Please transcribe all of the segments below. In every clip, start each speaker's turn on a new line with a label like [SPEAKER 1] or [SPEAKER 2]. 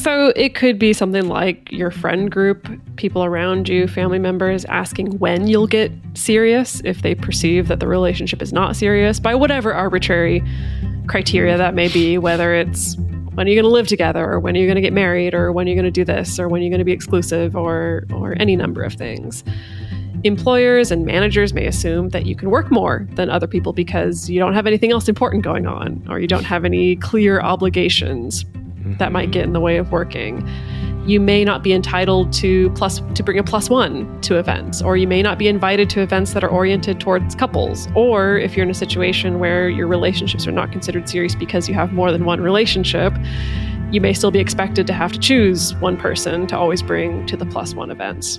[SPEAKER 1] So it could be something like your friend group, people around you, family members asking when you'll get serious if they perceive that the relationship is not serious by whatever arbitrary criteria that may be, whether it's when are you going to live together or when are you going to get married or when are you going to do this or when are you going to be exclusive or or any number of things. Employers and managers may assume that you can work more than other people because you don't have anything else important going on or you don't have any clear obligations that might get in the way of working. You may not be entitled to plus to bring a plus one to events, or you may not be invited to events that are oriented towards couples. Or if you're in a situation where your relationships are not considered serious because you have more than one relationship, you may still be expected to have to choose one person to always bring to the plus one events.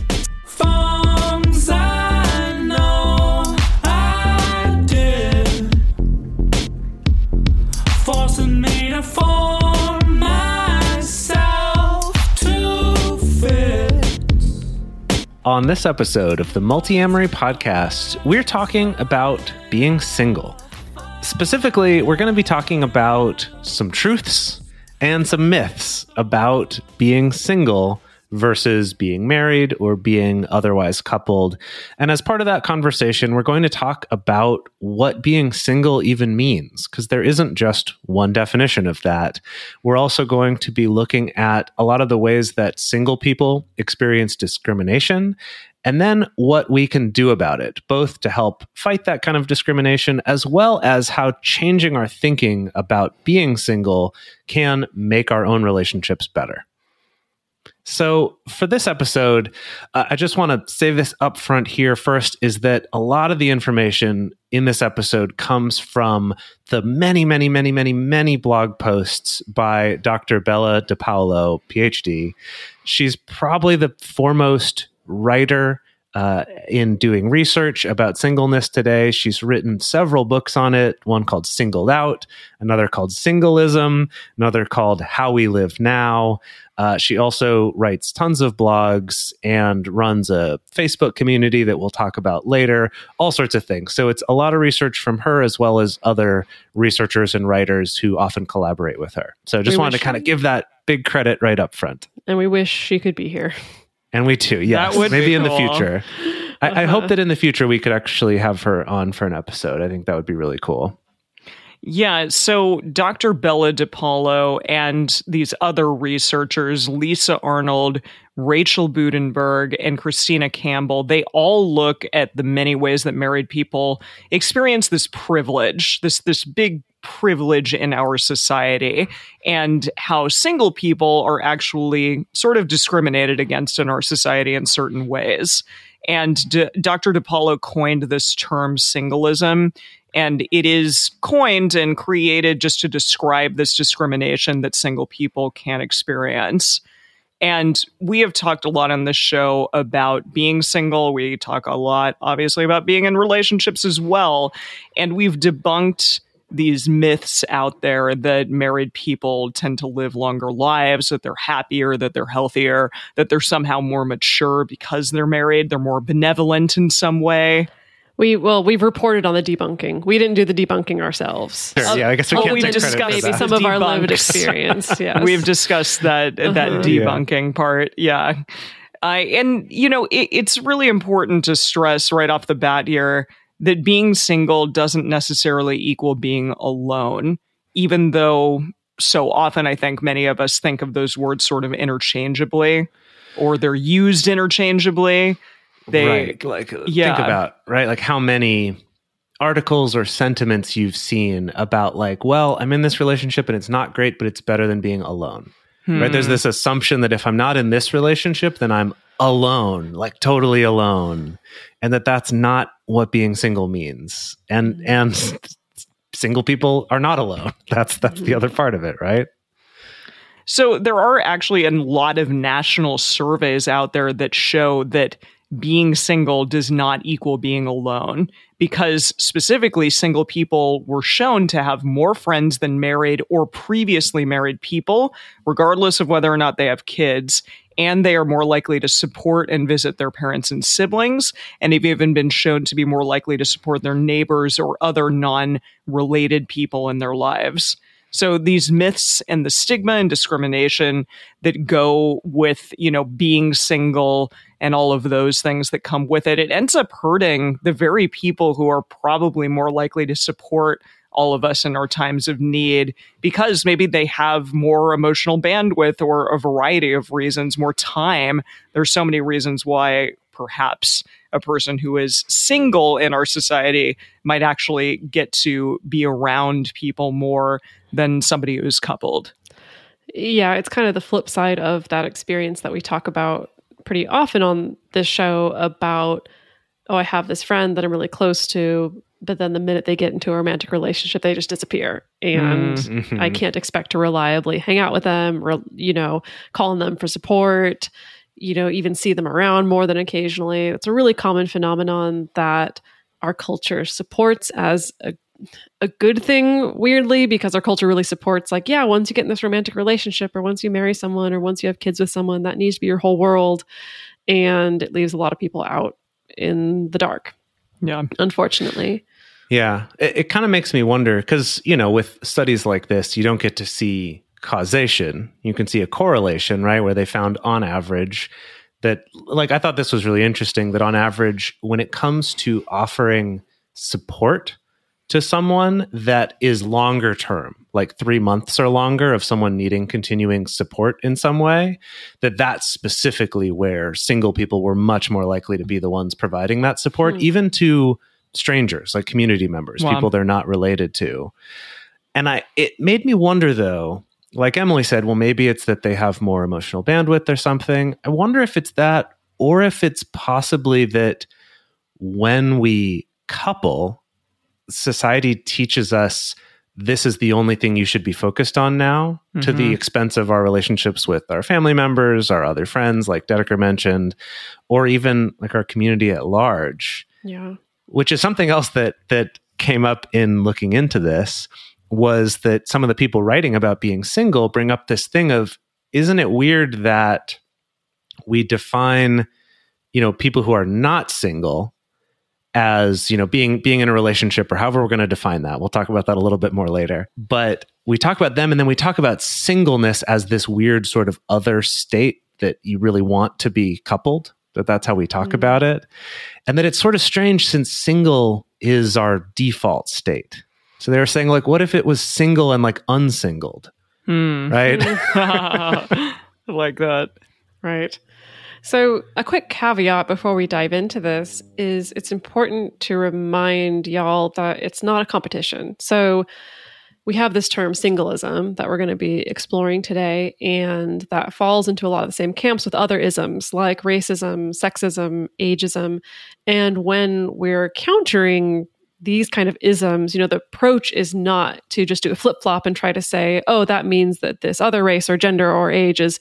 [SPEAKER 2] On this episode of the Multiamory podcast, we're talking about being single. Specifically, we're going to be talking about some truths and some myths about being single versus being married or being otherwise coupled. And as part of that conversation, we're going to talk about what being single even means, because there isn't just one definition of that. We're also going to be looking at a lot of the ways that single people experience discrimination and then what we can do about it, both to help fight that kind of discrimination, as well as how changing our thinking about being single can make our own relationships better. So, for this episode, uh, I just want to say this up front here first is that a lot of the information in this episode comes from the many, many, many, many, many blog posts by Dr. Bella DePaulo, PhD. She's probably the foremost writer uh, in doing research about singleness today. She's written several books on it, one called Singled Out, another called Singlism, another called How We Live Now. Uh, she also writes tons of blogs and runs a Facebook community that we'll talk about later, all sorts of things. So it's a lot of research from her as well as other researchers and writers who often collaborate with her. So just we wanted to kind of give that big credit right up front.
[SPEAKER 1] And we wish she could be here.
[SPEAKER 2] And we too, yes. Maybe in cool. the future. I, uh-huh. I hope that in the future we could actually have her on for an episode. I think that would be really cool.
[SPEAKER 3] Yeah, so Dr. Bella DePaulo and these other researchers, Lisa Arnold, Rachel Buddeberg, and Christina Campbell, they all look at the many ways that married people experience this privilege, this this big privilege in our society, and how single people are actually sort of discriminated against in our society in certain ways. And D- Dr. DePaulo coined this term singlism and it is coined and created just to describe this discrimination that single people can experience. And we have talked a lot on this show about being single. We talk a lot, obviously, about being in relationships as well. And we've debunked these myths out there that married people tend to live longer lives, that they're happier, that they're healthier, that they're somehow more mature because they're married, they're more benevolent in some way.
[SPEAKER 1] We well, we've reported on the debunking. We didn't do the debunking ourselves.
[SPEAKER 2] Sure, yeah, I guess we oh, can't
[SPEAKER 1] we've discussed maybe some of our lived experience. Yeah,
[SPEAKER 3] we've discussed that uh-huh. that debunking yeah. part. Yeah, I and you know it, it's really important to stress right off the bat here that being single doesn't necessarily equal being alone, even though so often I think many of us think of those words sort of interchangeably or they're used interchangeably they
[SPEAKER 2] right. like yeah. think about right like how many articles or sentiments you've seen about like well i'm in this relationship and it's not great but it's better than being alone hmm. right there's hmm. this assumption that if i'm not in this relationship then i'm alone like totally alone and that that's not what being single means and hmm. and single people are not alone that's that's the other part of it right
[SPEAKER 3] so there are actually a lot of national surveys out there that show that being single does not equal being alone because specifically single people were shown to have more friends than married or previously married people, regardless of whether or not they have kids. And they are more likely to support and visit their parents and siblings, and have even been shown to be more likely to support their neighbors or other non related people in their lives. So these myths and the stigma and discrimination that go with, you know, being single and all of those things that come with it, it ends up hurting the very people who are probably more likely to support all of us in our times of need because maybe they have more emotional bandwidth or a variety of reasons, more time. There's so many reasons why perhaps a person who is single in our society might actually get to be around people more than somebody who's coupled.
[SPEAKER 1] Yeah, it's kind of the flip side of that experience that we talk about pretty often on this show about oh, I have this friend that I'm really close to, but then the minute they get into a romantic relationship, they just disappear. And mm-hmm. I can't expect to reliably hang out with them or, you know, call on them for support, you know, even see them around more than occasionally. It's a really common phenomenon that our culture supports as a a good thing weirdly because our culture really supports like yeah once you get in this romantic relationship or once you marry someone or once you have kids with someone that needs to be your whole world and it leaves a lot of people out in the dark
[SPEAKER 3] yeah
[SPEAKER 1] unfortunately
[SPEAKER 2] yeah it, it kind of makes me wonder because you know with studies like this you don't get to see causation you can see a correlation right where they found on average that like i thought this was really interesting that on average when it comes to offering support to someone that is longer term like three months or longer of someone needing continuing support in some way that that's specifically where single people were much more likely to be the ones providing that support mm. even to strangers like community members wow. people they're not related to and i it made me wonder though like emily said well maybe it's that they have more emotional bandwidth or something i wonder if it's that or if it's possibly that when we couple society teaches us this is the only thing you should be focused on now mm-hmm. to the mm-hmm. expense of our relationships with our family members, our other friends, like Dedeker mentioned, or even like our community at large.
[SPEAKER 1] Yeah.
[SPEAKER 2] Which is something else that that came up in looking into this was that some of the people writing about being single bring up this thing of isn't it weird that we define you know people who are not single as you know being being in a relationship or however we're going to define that. We'll talk about that a little bit more later. But we talk about them and then we talk about singleness as this weird sort of other state that you really want to be coupled that that's how we talk mm-hmm. about it and that it's sort of strange since single is our default state so they were saying like what if it was single and like unsingled
[SPEAKER 3] mm.
[SPEAKER 2] right
[SPEAKER 3] like that
[SPEAKER 1] right so, a quick caveat before we dive into this is it's important to remind y'all that it's not a competition. So, we have this term singlism that we're going to be exploring today, and that falls into a lot of the same camps with other isms like racism, sexism, ageism. And when we're countering these kind of isms, you know, the approach is not to just do a flip flop and try to say, oh, that means that this other race or gender or age is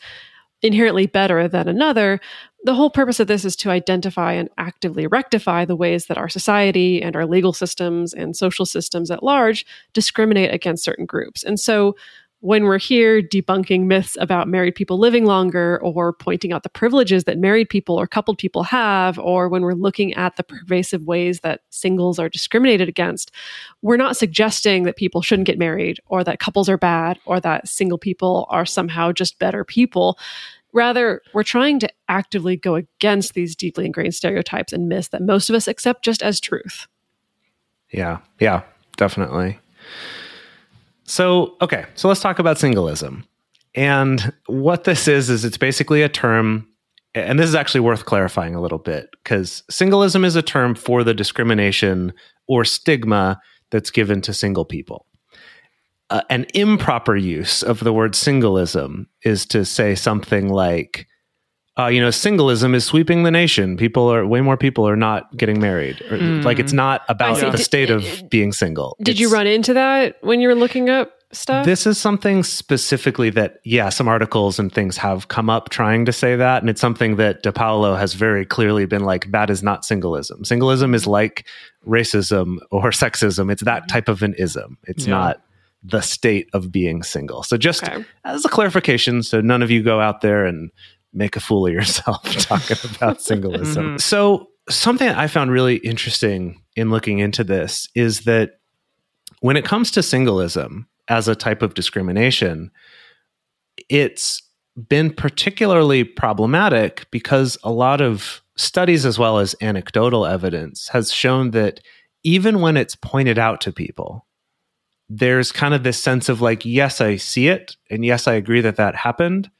[SPEAKER 1] inherently better than another. The whole purpose of this is to identify and actively rectify the ways that our society and our legal systems and social systems at large discriminate against certain groups. And so when we're here debunking myths about married people living longer or pointing out the privileges that married people or coupled people have, or when we're looking at the pervasive ways that singles are discriminated against, we're not suggesting that people shouldn't get married or that couples are bad or that single people are somehow just better people. Rather, we're trying to actively go against these deeply ingrained stereotypes and myths that most of us accept just as truth.
[SPEAKER 2] Yeah, yeah, definitely. So, okay, so let's talk about singlism. And what this is, is it's basically a term, and this is actually worth clarifying a little bit because singlism is a term for the discrimination or stigma that's given to single people. Uh, an improper use of the word singlism is to say something like, uh, you know, singlism is sweeping the nation. People are way more people are not getting married. Or, mm. Like it's not about the state of being single.
[SPEAKER 1] Did
[SPEAKER 2] it's,
[SPEAKER 1] you run into that when you were looking up stuff?
[SPEAKER 2] This is something specifically that, yeah, some articles and things have come up trying to say that. And it's something that DePaulo has very clearly been like, that is not singlism. Singlism is like racism or sexism. It's that type of an ism. It's
[SPEAKER 3] Yeah.
[SPEAKER 2] not the state of being single. So just
[SPEAKER 1] Okay.
[SPEAKER 2] as a clarification, so none of you go out there and make a fool of yourself talking about singlism.
[SPEAKER 3] Mhm.
[SPEAKER 2] So something I found really interesting in looking into this is that when it comes to singlism as a type of discrimination, it's been particularly problematic because a lot of studies as well as anecdotal evidence has shown that even when it's pointed out to people, there's kind of this sense of like, yes, I see it, and yes, I agree that that happened,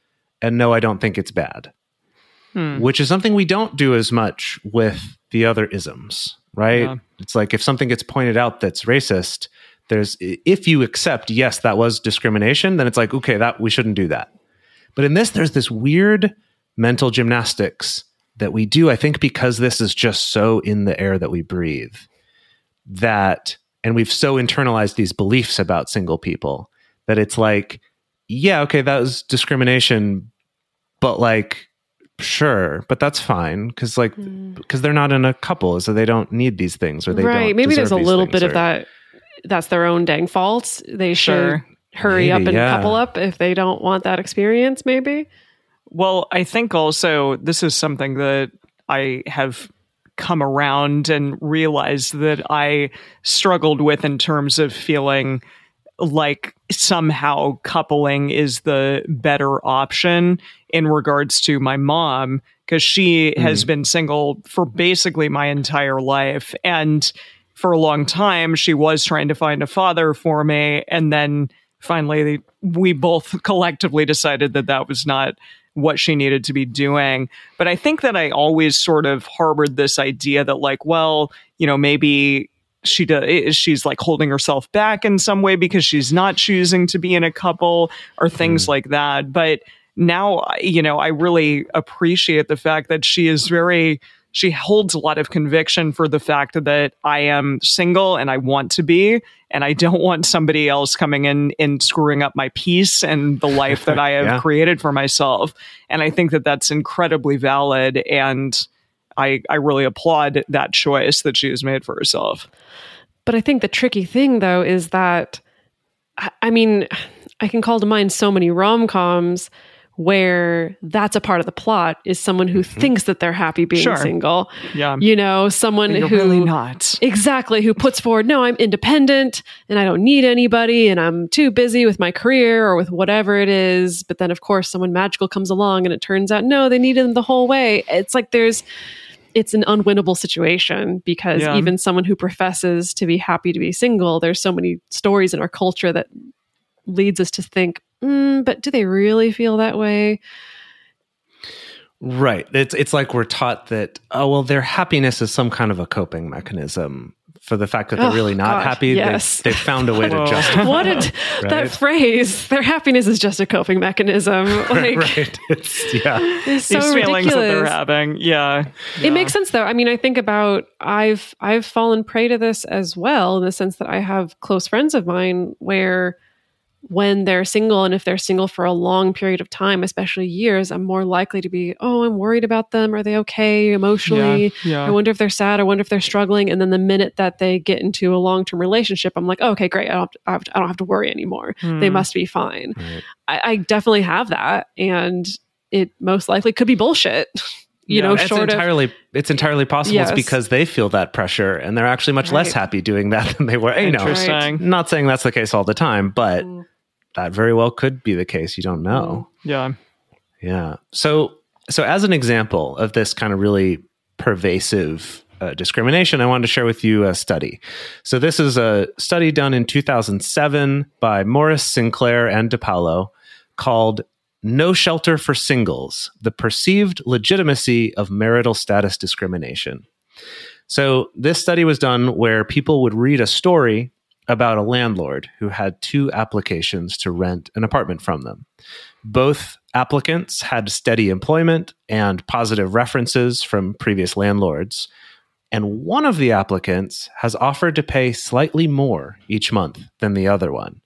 [SPEAKER 2] and no, I don't think it's bad
[SPEAKER 3] Hmm.
[SPEAKER 2] which is something we don't do as much with the other isms, right?
[SPEAKER 3] Yeah.
[SPEAKER 2] It's like if something gets pointed out that's racist, there's if you accept yes that was discrimination, then it's like okay that we shouldn't do that. But in this there's this weird mental gymnastics that we do I think because this is just so in the air that we breathe that and we've so internalized these beliefs about single people that it's like yeah okay that was discrimination but like sure but that's fine because like because they're not in a couple so they don't need these things or they
[SPEAKER 1] Hmm. right.
[SPEAKER 2] don't
[SPEAKER 1] Maybe there's a little
[SPEAKER 2] things
[SPEAKER 1] bit of that. That's their own dang faults. They
[SPEAKER 3] Sure.
[SPEAKER 1] should hurry up and
[SPEAKER 2] yeah.
[SPEAKER 1] couple up if they don't want that experience. Maybe.
[SPEAKER 3] Well, I think also this is something that I have come around and realize that I struggled with in terms of feeling like somehow coupling is the better option in regards to my mom because she has mm. been single for basically my entire life. And for a long time she was trying to find a father for me. And then finally we both collectively decided that that was not what she needed to be doing. But i think that i always sort of harbored this idea that like well you know maybe she does she's like holding herself back in some way because she's not choosing to be in a couple or things mm. like that. But now you know i really appreciate the fact that she is very she holds a lot of conviction for the fact that i am single and i want to be and i don't want somebody else coming in and screwing up my peace and the life that i have
[SPEAKER 2] Yeah.
[SPEAKER 3] created for myself and i think that that's incredibly valid and I, I really applaud that choice that she has made for herself.
[SPEAKER 1] But I think the tricky thing, though, is that I- I mean, I can call to mind so many rom coms where that's a part of the plot is someone who mm-hmm. thinks that they're happy being
[SPEAKER 3] Sure.
[SPEAKER 1] single.
[SPEAKER 3] Yeah.
[SPEAKER 1] You know, someone who
[SPEAKER 3] really not.
[SPEAKER 1] Exactly, who puts forward, no, I'm independent and I don't need anybody and I'm too busy with my career or with whatever it is. But then, of course, someone magical comes along and it turns out, no, they needed them the whole way. It's like there's, it's an unwinnable situation because
[SPEAKER 3] Yeah.
[SPEAKER 1] even someone who professes to be happy to be single, there's so many stories in our culture that leads us to think, mm, but do they really feel that way?
[SPEAKER 2] Right. It's it's like we're taught that oh well their happiness is some kind of a coping mechanism for the fact that they're
[SPEAKER 1] Oh,
[SPEAKER 2] really not
[SPEAKER 1] God,
[SPEAKER 2] happy.
[SPEAKER 1] yes.
[SPEAKER 2] They, have found a way to
[SPEAKER 3] Whoa.
[SPEAKER 2] justify.
[SPEAKER 1] What did
[SPEAKER 2] Right.
[SPEAKER 1] that phrase? Their happiness is just a coping mechanism. Like,
[SPEAKER 2] right. It's, yeah.
[SPEAKER 1] it's so
[SPEAKER 3] These feelings that they're
[SPEAKER 1] ridiculous.
[SPEAKER 3] having. Yeah.
[SPEAKER 1] It makes sense though. I mean, I think about I've I've fallen prey to this as well in the sense that I have close friends of mine where when they're single and if they're single for a long period of time, especially years, I'm more likely to be, oh, I'm worried about them. Are they okay emotionally?
[SPEAKER 3] Yeah.
[SPEAKER 1] I wonder if they're sad. I wonder if they're struggling. And then the minute that they get into a long term relationship, I'm like, oh, okay, great. I don't, have to, I have to- I don't have to worry anymore. They
[SPEAKER 3] Hmm.
[SPEAKER 1] must be fine.
[SPEAKER 2] Right.
[SPEAKER 1] I, I definitely have that. And it most likely could be bullshit. You
[SPEAKER 3] Yeah,
[SPEAKER 1] know,
[SPEAKER 2] It's
[SPEAKER 1] short of
[SPEAKER 2] entirely it's entirely possible
[SPEAKER 1] Yes.
[SPEAKER 2] it's because they feel that pressure and they're actually much less happy doing that than they were. You know, not saying that's the case all the time, but
[SPEAKER 1] Mm.
[SPEAKER 2] that very well could be the case. You don't know.
[SPEAKER 3] Yeah.
[SPEAKER 2] Yeah. So, so as an example of this kind of really pervasive uh, discrimination, I wanted to share with you a study. So, this is a study done in 2007 by Morris, Sinclair, and DePaulo called No Shelter for Singles The Perceived Legitimacy of Marital Status Discrimination. So, this study was done where people would read a story about a landlord who had two applications to rent an apartment from them. Both applicants had steady employment and positive references from previous landlords. And one of the applicants has offered to pay slightly more each month than the other one.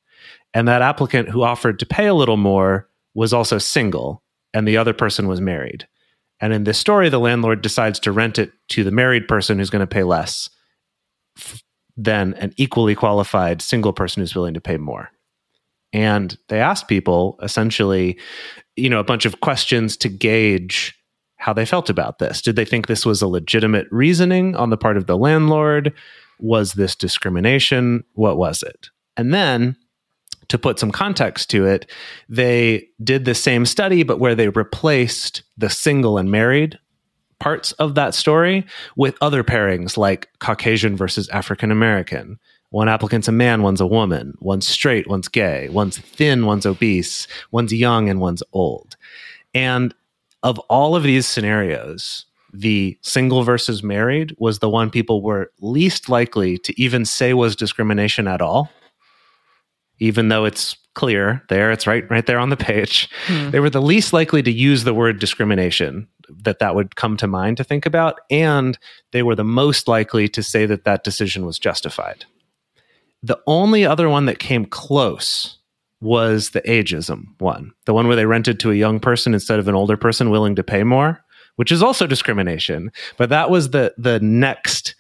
[SPEAKER 2] And that applicant who offered to pay a little more was also single, and the other person was married. And in this story, the landlord decides to rent it to the married person who's going to pay less f- than an equally qualified single person who's willing to pay more. And they asked people essentially, you know, a bunch of questions to gauge how they felt about this. Did they think this was a legitimate reasoning on the part of the landlord? Was this discrimination? What was it? And then to put some context to it, they did the same study, but where they replaced the single and married parts of that story with other pairings like Caucasian versus African American. One applicant's a man, one's a woman. One's straight, one's gay. One's thin, one's obese. One's young, and one's old. And of all of these scenarios, the single versus married was the one people were least likely to even say was discrimination at all even though it's clear there it's right right there on the page hmm. they were the least likely to use the word discrimination that that would come to mind to think about and they were the most likely to say that that decision was justified the only other one that came close was the ageism one the one where they rented to a young person instead of an older person willing to pay more which is also discrimination but that was the the next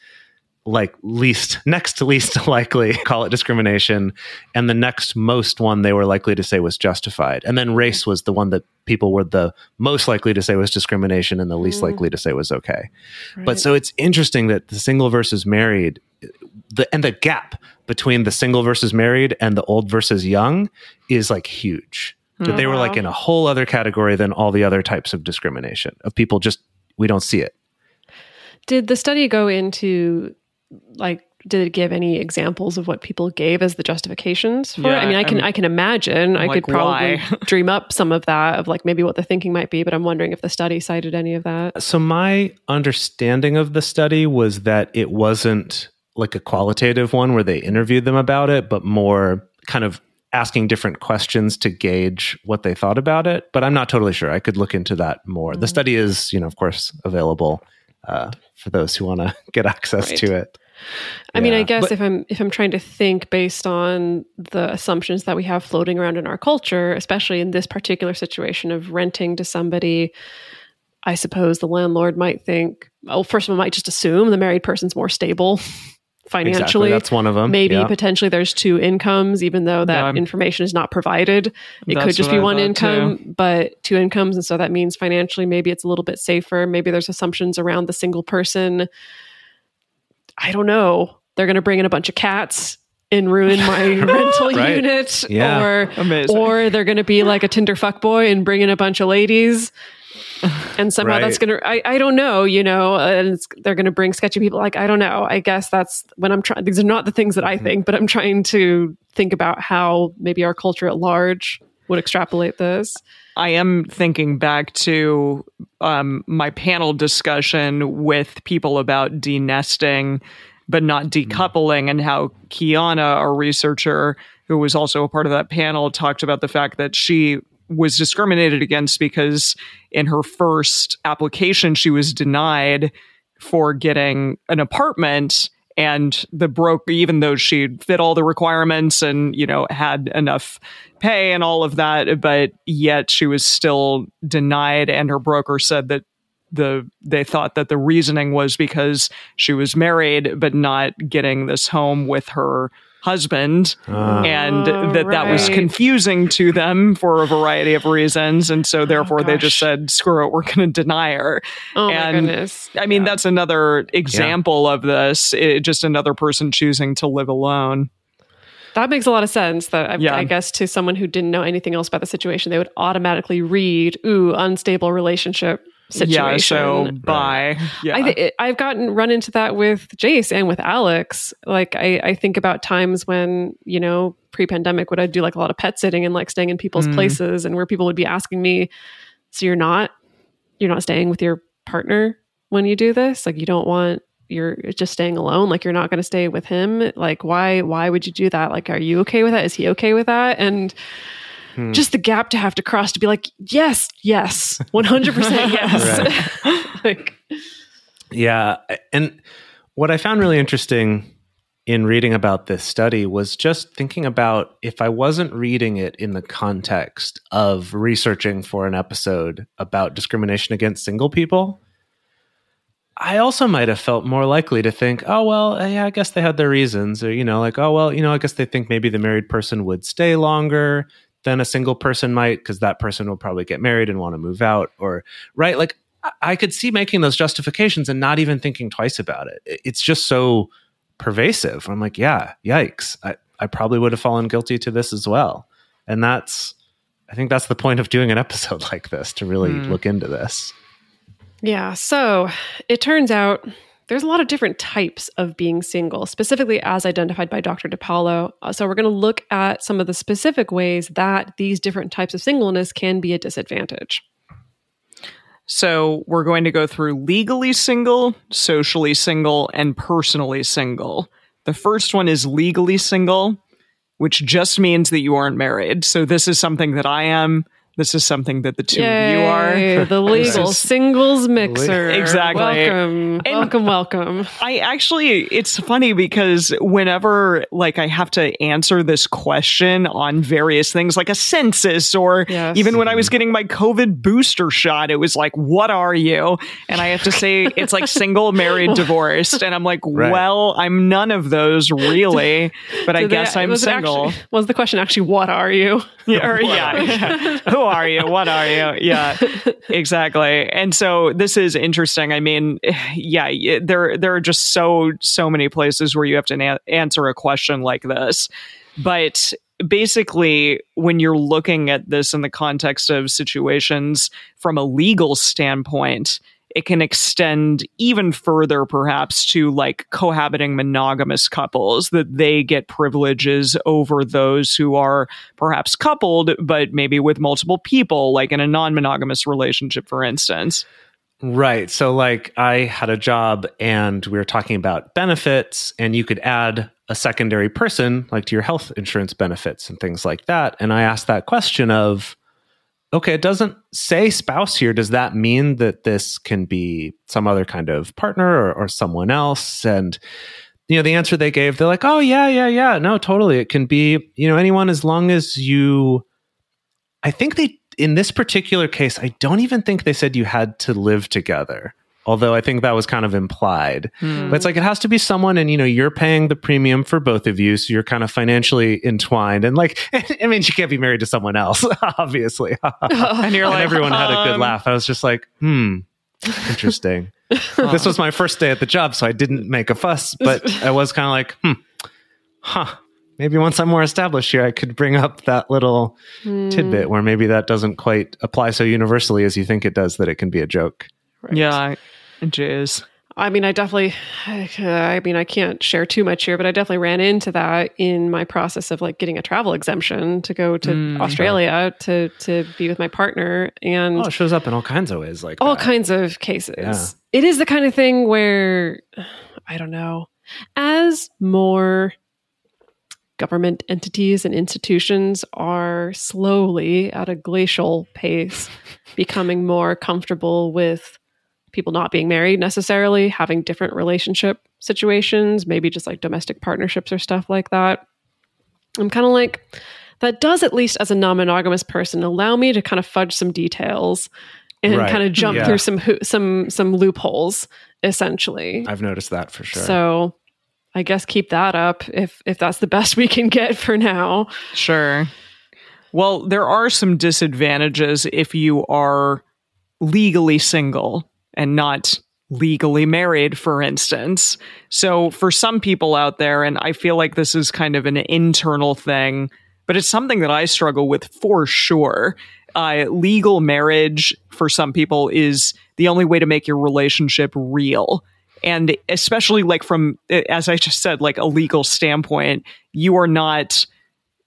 [SPEAKER 2] like least next least likely call it discrimination. And the next most one they were likely to say was justified. And then race was the one that people were the most likely to say was discrimination and the least mm. likely to say was okay. Right. but so it's interesting that the single versus married the and the gap between the single versus married and the old versus young is like huge. That oh, they were like in a whole other category than all the other types of discrimination of people just we don't see it.
[SPEAKER 1] Did the study go into like did it give any examples of what people gave as the justifications for yeah, it? I mean, I can I'm, I can imagine. I could probably dream up some of that of like maybe what the thinking might be, but I'm wondering if the study cited any of that.
[SPEAKER 2] So my understanding of the study was that it wasn't like a qualitative one where they interviewed them about it, but more kind of asking different questions to gauge what they thought about it. But I'm not totally sure. I could look into that more. Mm. The study is, you know, of course, available uh, for those who want to get access right. to it.
[SPEAKER 1] I yeah. mean, I guess but, if I'm if I'm trying to think based on the assumptions that we have floating around in our culture, especially in this particular situation of renting to somebody, I suppose the landlord might think, well, first of all, might just assume the married person's more stable financially.
[SPEAKER 2] Exactly. That's one of them.
[SPEAKER 1] Maybe yeah. potentially there's two incomes, even though that information is not provided. It could just be one income, too. but two incomes. And so that means financially, maybe it's a little bit safer. Maybe there's assumptions around the single person I don't know, they're going to bring in a bunch of cats and ruin my rental right. unit yeah. or Amazing. or they're going to be like a Tinder fuck boy and bring in a bunch of ladies and somehow right. that's going to I, I don't know you know and they're going to bring sketchy people like I don't know I guess that's when I'm trying these are not the things that I mm-hmm. think but I'm trying to think about how maybe our culture at large would extrapolate this
[SPEAKER 3] I am thinking back to um, my panel discussion with people about denesting, but not decoupling, and how Kiana, a researcher who was also a part of that panel, talked about the fact that she was discriminated against because in her first application, she was denied for getting an apartment and the broker even though she fit all the requirements and you know had enough pay and all of that but yet she was still denied and her broker said that the they thought that the reasoning was because she was married but not getting this home with her husband uh, and that right. that was confusing to them for a variety of reasons and so oh, therefore oh, they just said screw it we're going to deny her
[SPEAKER 1] oh
[SPEAKER 3] and
[SPEAKER 1] my goodness.
[SPEAKER 3] i mean yeah. that's another example yeah. of this it, just another person choosing to live alone
[SPEAKER 1] that makes a lot of sense. That I, yeah. I, guess to someone who didn't know anything else about the situation, they would automatically read, "Ooh, unstable relationship situation. Yeah,
[SPEAKER 3] so bye. Yeah.
[SPEAKER 1] I, have gotten run into that with Jace and with Alex. Like I, I think about times when, you know, pre-pandemic would I do like a lot of pet sitting and like staying in people's mm. places and where people would be asking me, so you're not you're not staying with your partner when you do this? Like you don't want you're just staying alone like you're not going to stay with him like why why would you do that like are you okay with that is he okay with that and hmm. just the gap to have to cross to be like, yes, yes, 100% yes.
[SPEAKER 2] like, yeah. And what I found really interesting in reading about this study was just thinking about if I wasn't reading it in the context of researching for an episode about discrimination against single people, I also might have felt more likely to think, oh, well, eh, yeah, I guess they had their reasons. Or, you know, like, oh, well, you know, I guess they think maybe the married person would stay longer than a single person might because that person will probably get married and want to move out. Or, right? Like, I could see making those justifications and not even thinking twice about it. It's just so pervasive. I'm like, yeah, yikes. I, I probably would have fallen guilty to this as well. And that's, I think that's the point of doing an episode like this to really mm. look into this.
[SPEAKER 1] Yeah. So it turns out there's a lot of different types of being single, specifically as identified by Dr. DePaulo. Uh, so we're going to look at some of the specific ways that these different types of singleness can be a disadvantage.
[SPEAKER 3] So we're going to go through legally single, socially single, and personally single. The first one is legally single, which just means that you aren't married. So this is something that I am. This is something that the two Yay, of you are.
[SPEAKER 1] The legal singles mixer.
[SPEAKER 3] Exactly.
[SPEAKER 1] Welcome. And welcome, welcome.
[SPEAKER 3] I actually it's funny because whenever like I have to answer this question on various things like a census or yes. even when I was getting my COVID booster shot, it was like, what are you? And I have to say it's like single, married, divorced. And I'm like, right. well, I'm none of those really, but I guess they, I'm was single.
[SPEAKER 1] Actually, was the question actually what are you?
[SPEAKER 3] Yeah, or, yeah. yeah are you? What are you? Yeah, exactly. And so this is interesting. I mean, yeah, there there are just so so many places where you have to na- answer a question like this, but basically when you're looking at this in the context of situations from a legal standpoint it can extend even further, perhaps, to like cohabiting monogamous couples, that they get privileges over those who are perhaps coupled, but maybe with multiple people, like in a non monogamous relationship, for instance.
[SPEAKER 2] Right. So, like, I had a job and we were talking about benefits, and you could add a secondary person, like to your health insurance benefits and things like that. And I asked that question of, okay, it doesn't say spouse here. Does that mean that this can be some other kind of partner or, or someone else? And you know, the answer they gave, they're like, oh yeah, yeah, yeah, no, totally. It can be, you know, anyone as long as you. I think they in this particular case, I don't even think they said you had to live together although I think that was kind of implied. Hmm. But it's like it has to be someone, and you know, you're paying the premium for both of you, so you're kind of financially entwined. And like, I mean, you can't be married to someone else, obviously. and you're like, and everyone had a good um, laugh. I was just like, hmm, interesting. this was my first day at the job, so I didn't make a fuss, but I was kind of like, hmm, huh. Maybe once I'm more established here, I could bring up that little hmm. tidbit where maybe that doesn't quite apply so universally as you think it does, that it can be a joke.
[SPEAKER 3] Right. Yeah,
[SPEAKER 1] I mean, I definitely, I mean, I can't share too much here, but I definitely ran into that in my process of like getting a travel exemption to go to mm, Australia to to be with my partner, and
[SPEAKER 2] oh, it shows up in all kinds of ways, like
[SPEAKER 1] all that. kinds of cases. Yeah. It is the kind of thing where I don't know, as more government entities and institutions are slowly at a glacial pace becoming more comfortable with people not being married necessarily, having different relationship situations, maybe just like domestic partnerships or stuff like that. I'm kind of like, that does at least as a non-monogamous person allow me to kind of fudge some details and right. kind of jump yeah. through some some some loopholes essentially.
[SPEAKER 2] I've noticed that for sure.
[SPEAKER 1] So I guess keep that up if if that's the best we can get for now.
[SPEAKER 3] Sure. Well, there are some disadvantages if you are legally single and not legally married, for instance. So, for some people out there, and I feel like this is kind of an internal thing, but it's something that I struggle with for sure. Uh, legal marriage for some people is the only way to make your relationship real. And especially, like, from, as I just said, like a legal standpoint, you are not,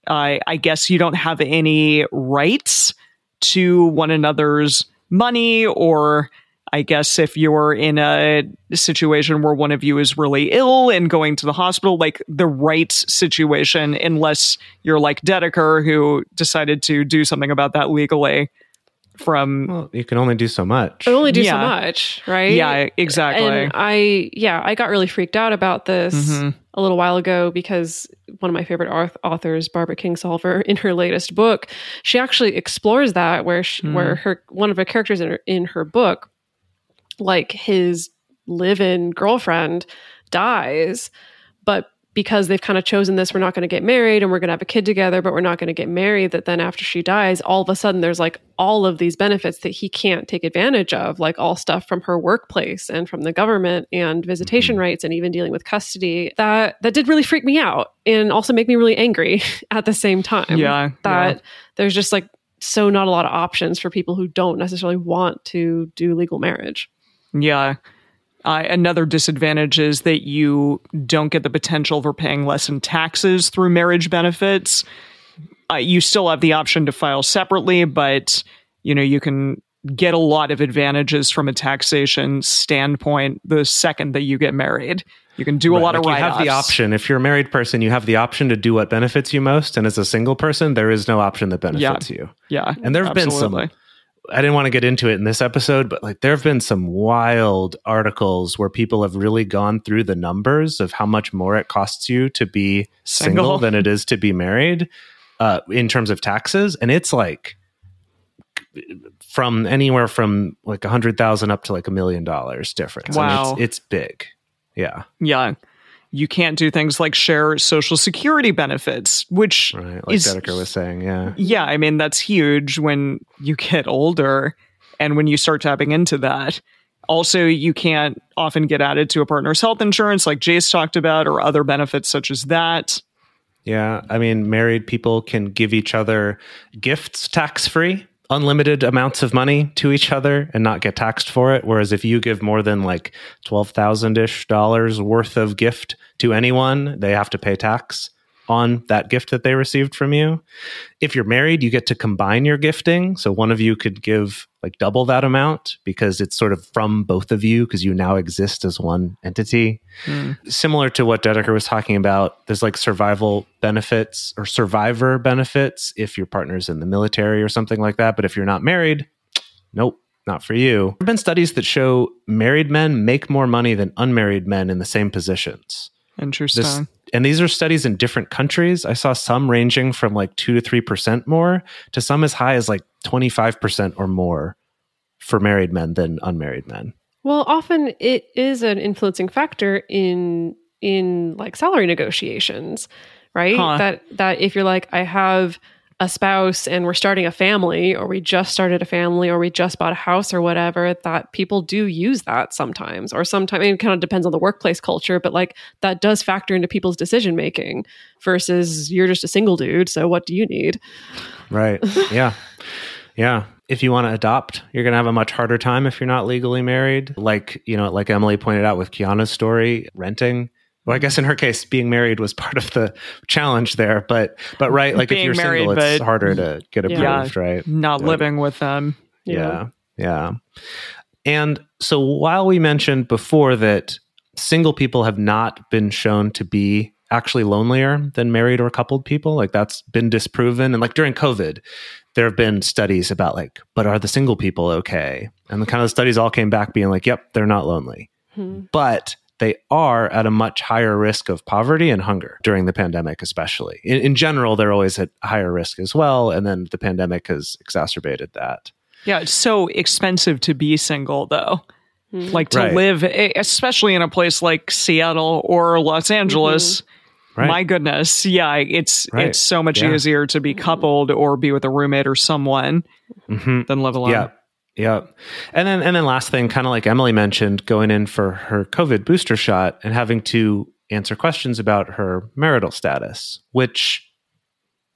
[SPEAKER 3] uh, I guess, you don't have any rights to one another's money or I guess if you're in a situation where one of you is really ill and going to the hospital, like the right situation, unless you're like Dedeker, who decided to do something about that legally. From
[SPEAKER 2] well, you can only do so much.
[SPEAKER 1] only do yeah. so much, right?
[SPEAKER 3] Yeah, exactly.
[SPEAKER 1] And I, yeah, I got really freaked out about this mm-hmm. a little while ago because one of my favorite auth- authors, Barbara Kingsolver, in her latest book, she actually explores that where she,
[SPEAKER 3] Mm.
[SPEAKER 1] where her one of her characters in her, in her book, like his live-in girlfriend, dies, but because they've kind of chosen this, we're not going to get married and we're going to have a kid together, but we're not going to get married. That then after she dies, all of a sudden there's like all of these benefits that he can't take advantage of, like all stuff from her workplace and from the government and visitation
[SPEAKER 2] Mhm.
[SPEAKER 1] rights and even dealing with custody. That that did really freak me out and also make me really angry at the same time.
[SPEAKER 3] Yeah,
[SPEAKER 1] That
[SPEAKER 3] yeah.
[SPEAKER 1] there's just like so not a lot of options for people who don't necessarily want to do legal marriage.
[SPEAKER 3] Yeah. Uh, another disadvantage is that you don't get the potential for paying less in taxes through marriage benefits. Uh, you still have the option to file separately, but you know you can get a lot of advantages from a taxation standpoint the second that you get married. You can do a
[SPEAKER 2] Right,
[SPEAKER 3] lot of
[SPEAKER 2] like you have the option. If you're a married person, you have the option to do what benefits you most. And as a single person, there is no option that benefits you.
[SPEAKER 3] Yeah,
[SPEAKER 2] And there have been some. I didn't want to get into it in this episode, but like there have been some wild articles where people have really gone through the numbers of how much more it costs you to be single,
[SPEAKER 3] Single.
[SPEAKER 2] than it is to be married uh, in terms of taxes, and it's like from anywhere from like a hundred thousand up to like a million dollars difference.
[SPEAKER 3] Wow.
[SPEAKER 2] it's, it's big. Yeah,
[SPEAKER 3] Yeah. You can't do things like share social security benefits, which
[SPEAKER 2] right. Like
[SPEAKER 3] is
[SPEAKER 2] Dedeker was saying. Yeah,
[SPEAKER 3] yeah, I mean that's huge when you get older and when you start tapping into that. Also, you can't often get added to a partner's health insurance like Jace talked about or other benefits such as that.
[SPEAKER 2] Yeah, I mean, married people can give each other gifts tax free, unlimited amounts of money to each other and not get taxed for it. Whereas if you give more than like twelve thousand ish dollars worth of gift to anyone, they have to pay tax on that gift that they received from you. If you're married, you get to combine your gifting. So one of you could give like double that amount because it's sort of from both of you because you now exist as one entity
[SPEAKER 3] Hmm.
[SPEAKER 2] similar to what Dedeker was talking about, there's like survival benefits or survivor benefits if your partner's in the military or something like that. But if you're not married, nope, not for you. There have been studies that show married men make more money than unmarried men in the same positions.
[SPEAKER 3] Interesting.
[SPEAKER 2] This, and these are studies in different countries. I saw some ranging from like two to three percent more to some as high as like 25% or more for married men than unmarried men.
[SPEAKER 1] Well, often it is an influencing factor in in like salary negotiations, right?
[SPEAKER 3] Huh.
[SPEAKER 1] That that if you're like I have a spouse and we're starting a family or we just started a family or we just bought a house or whatever, that people do use that sometimes or sometimes it kind of depends on the workplace culture, but like that does factor into people's decision making versus you're just a single dude, so what do you need?
[SPEAKER 2] Right. Yeah. Yeah. If you want to adopt, you're going to have a much harder time if you're not legally married. Like, you know, like Emily pointed out with Kiana's story, renting. Well, I guess in her case, being married was part of the challenge there. But, but right, like if you're
[SPEAKER 3] married,
[SPEAKER 2] single, it's harder to get
[SPEAKER 1] Yeah.
[SPEAKER 2] approved, right?
[SPEAKER 3] Not
[SPEAKER 2] Yeah.
[SPEAKER 3] living with them.
[SPEAKER 2] Yeah. Yeah. And so while we mentioned before that single people have not been shown to be actually lonelier than married or coupled people, like that's been disproven. And like during COVID, there have been studies about like, but are the single people okay? And the kind of the studies all came back being like, yep, they're not lonely.
[SPEAKER 1] Hmm.
[SPEAKER 2] But they are at a much higher risk of poverty and hunger during the pandemic, especially. In, in general, they're always at higher risk as well. And then the pandemic has exacerbated that.
[SPEAKER 3] Yeah, it's so expensive to be single though.
[SPEAKER 1] Hmm.
[SPEAKER 3] Like to
[SPEAKER 2] Right.
[SPEAKER 3] live especially in a place like Seattle or Los Angeles.
[SPEAKER 2] Right.
[SPEAKER 3] My goodness. Yeah, it's
[SPEAKER 2] Right.
[SPEAKER 3] it's so much
[SPEAKER 2] Yeah.
[SPEAKER 3] easier to be coupled or be with a roommate or someone
[SPEAKER 2] Mhm.
[SPEAKER 3] than live alone.
[SPEAKER 2] Yeah. Yeah. And then and then last thing, kind of like Emily mentioned, going in for her COVID booster shot and having to answer questions about her marital status, which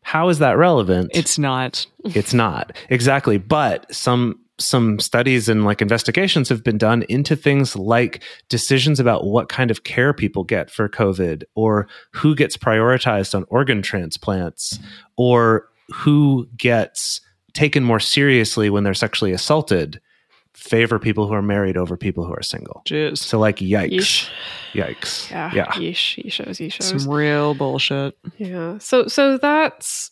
[SPEAKER 2] how is that relevant?
[SPEAKER 3] It's not.
[SPEAKER 2] it's not. Exactly. But some some studies and like investigations have been done into things like decisions about what kind of care people get for COVID or who gets prioritized on organ transplants or who gets taken more seriously when they're sexually assaulted favor people who are married over people who are single.
[SPEAKER 3] Jeez.
[SPEAKER 2] So like yikes.
[SPEAKER 1] Yeesh.
[SPEAKER 2] Yikes.
[SPEAKER 1] Yeah.
[SPEAKER 2] Yeah.
[SPEAKER 1] Yeesh. Yeeshos. Yeeshos.
[SPEAKER 3] Some real bullshit.
[SPEAKER 1] Yeah. So so that's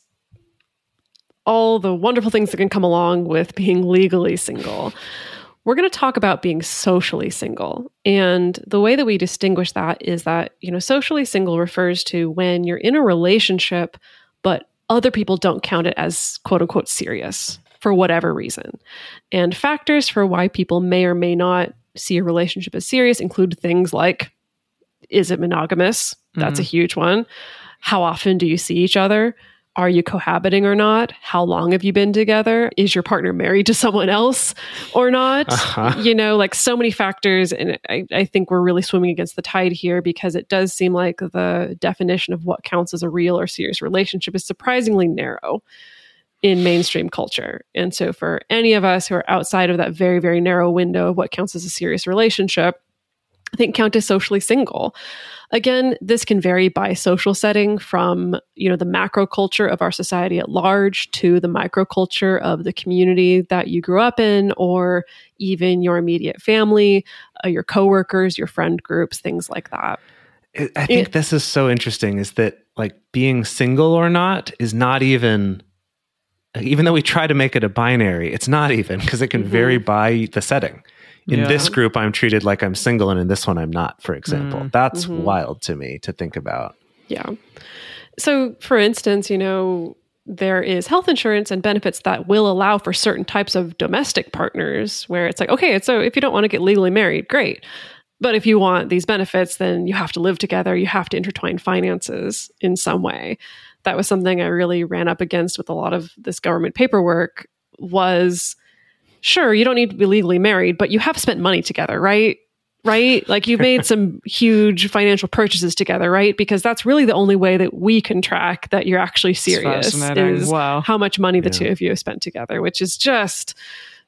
[SPEAKER 1] all the wonderful things that can come along with being legally single. we're going to talk about being socially single. And the way that we distinguish that is that, you know, socially single refers to when you're in a relationship, but other people don't count it as quote unquote serious for whatever reason. And factors for why people may or may not see a relationship as serious include things like is it monogamous? That's mm-hmm. a huge one. How often do you see each other? Are you cohabiting or not? How long have you been together? Is your partner married to someone else or not? Uh-huh. You know, like so many factors. And I, I think we're really swimming against the tide here because it does seem like the definition of what counts as a real or serious relationship is surprisingly narrow in mainstream culture. And so, for any of us who are outside of that very, very narrow window of what counts as a serious relationship, I think count as socially single. Again, this can vary by social setting from, you know, the macro culture of our society at large to the micro culture of the community that you grew up in or even your immediate family, uh, your coworkers, your friend groups, things like that.
[SPEAKER 2] I think it, this is so interesting is that like being single or not is not even even though we try to make it a binary, it's not even because it can mm-hmm. vary by the setting in yeah. this group i'm treated like i'm single and in this one i'm not for example. Mm, that's mm-hmm. wild to me to think about.
[SPEAKER 1] Yeah. So for instance you know there is health insurance and benefits that will allow for certain types of domestic partners where it's like okay so if you don't want to get legally married great. But if you want these benefits then you have to live together. You have to intertwine finances in some way. That was something i really ran up against with a lot of this government paperwork was sure, you don't need to be legally married, but you have spent money together, right? Right? Like you've made some huge financial purchases together, right? Because that's really the only way that we can track that you're actually serious is wow. how much money the yeah. two of you have spent together, which is just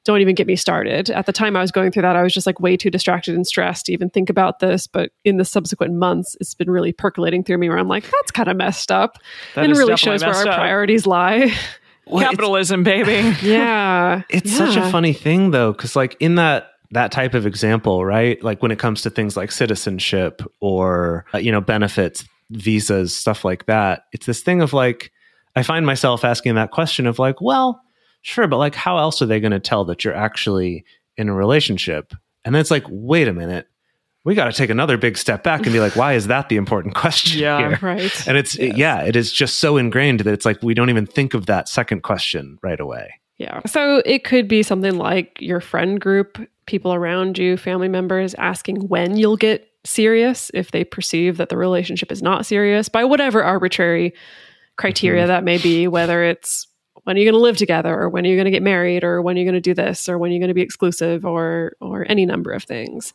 [SPEAKER 1] don't even get me started. At the time I was going through that, I was just like way too distracted and stressed to even think about this. But in the subsequent months, it's been really percolating through me where I'm like, that's kind of messed up. That and it really shows where our up. priorities lie.
[SPEAKER 3] Well, Capitalism, baby.
[SPEAKER 1] yeah.
[SPEAKER 2] It's
[SPEAKER 1] yeah.
[SPEAKER 2] such a funny thing though, because like in that that type of example, right? Like when it comes to things like citizenship or uh, you know benefits, visas, stuff like that. It's this thing of like I find myself asking that question of like, well, sure, but like how else are they going to tell that you're actually in a relationship? And then it's like, wait a minute we got to take another big step back and be like, why is that the important question?
[SPEAKER 3] Yeah,
[SPEAKER 2] here?
[SPEAKER 1] right.
[SPEAKER 2] And it's, yes. yeah, it is just so ingrained that it's like we don't even think of that second question right away.
[SPEAKER 1] Yeah. So it could be something like your friend group, people around you, family members asking when you'll get serious if they perceive that the relationship is not serious by whatever arbitrary criteria mm-hmm. that may be, whether it's when are you going to live together or when are you going to get married or when are you going to do this or when are you going to be exclusive or or any number of things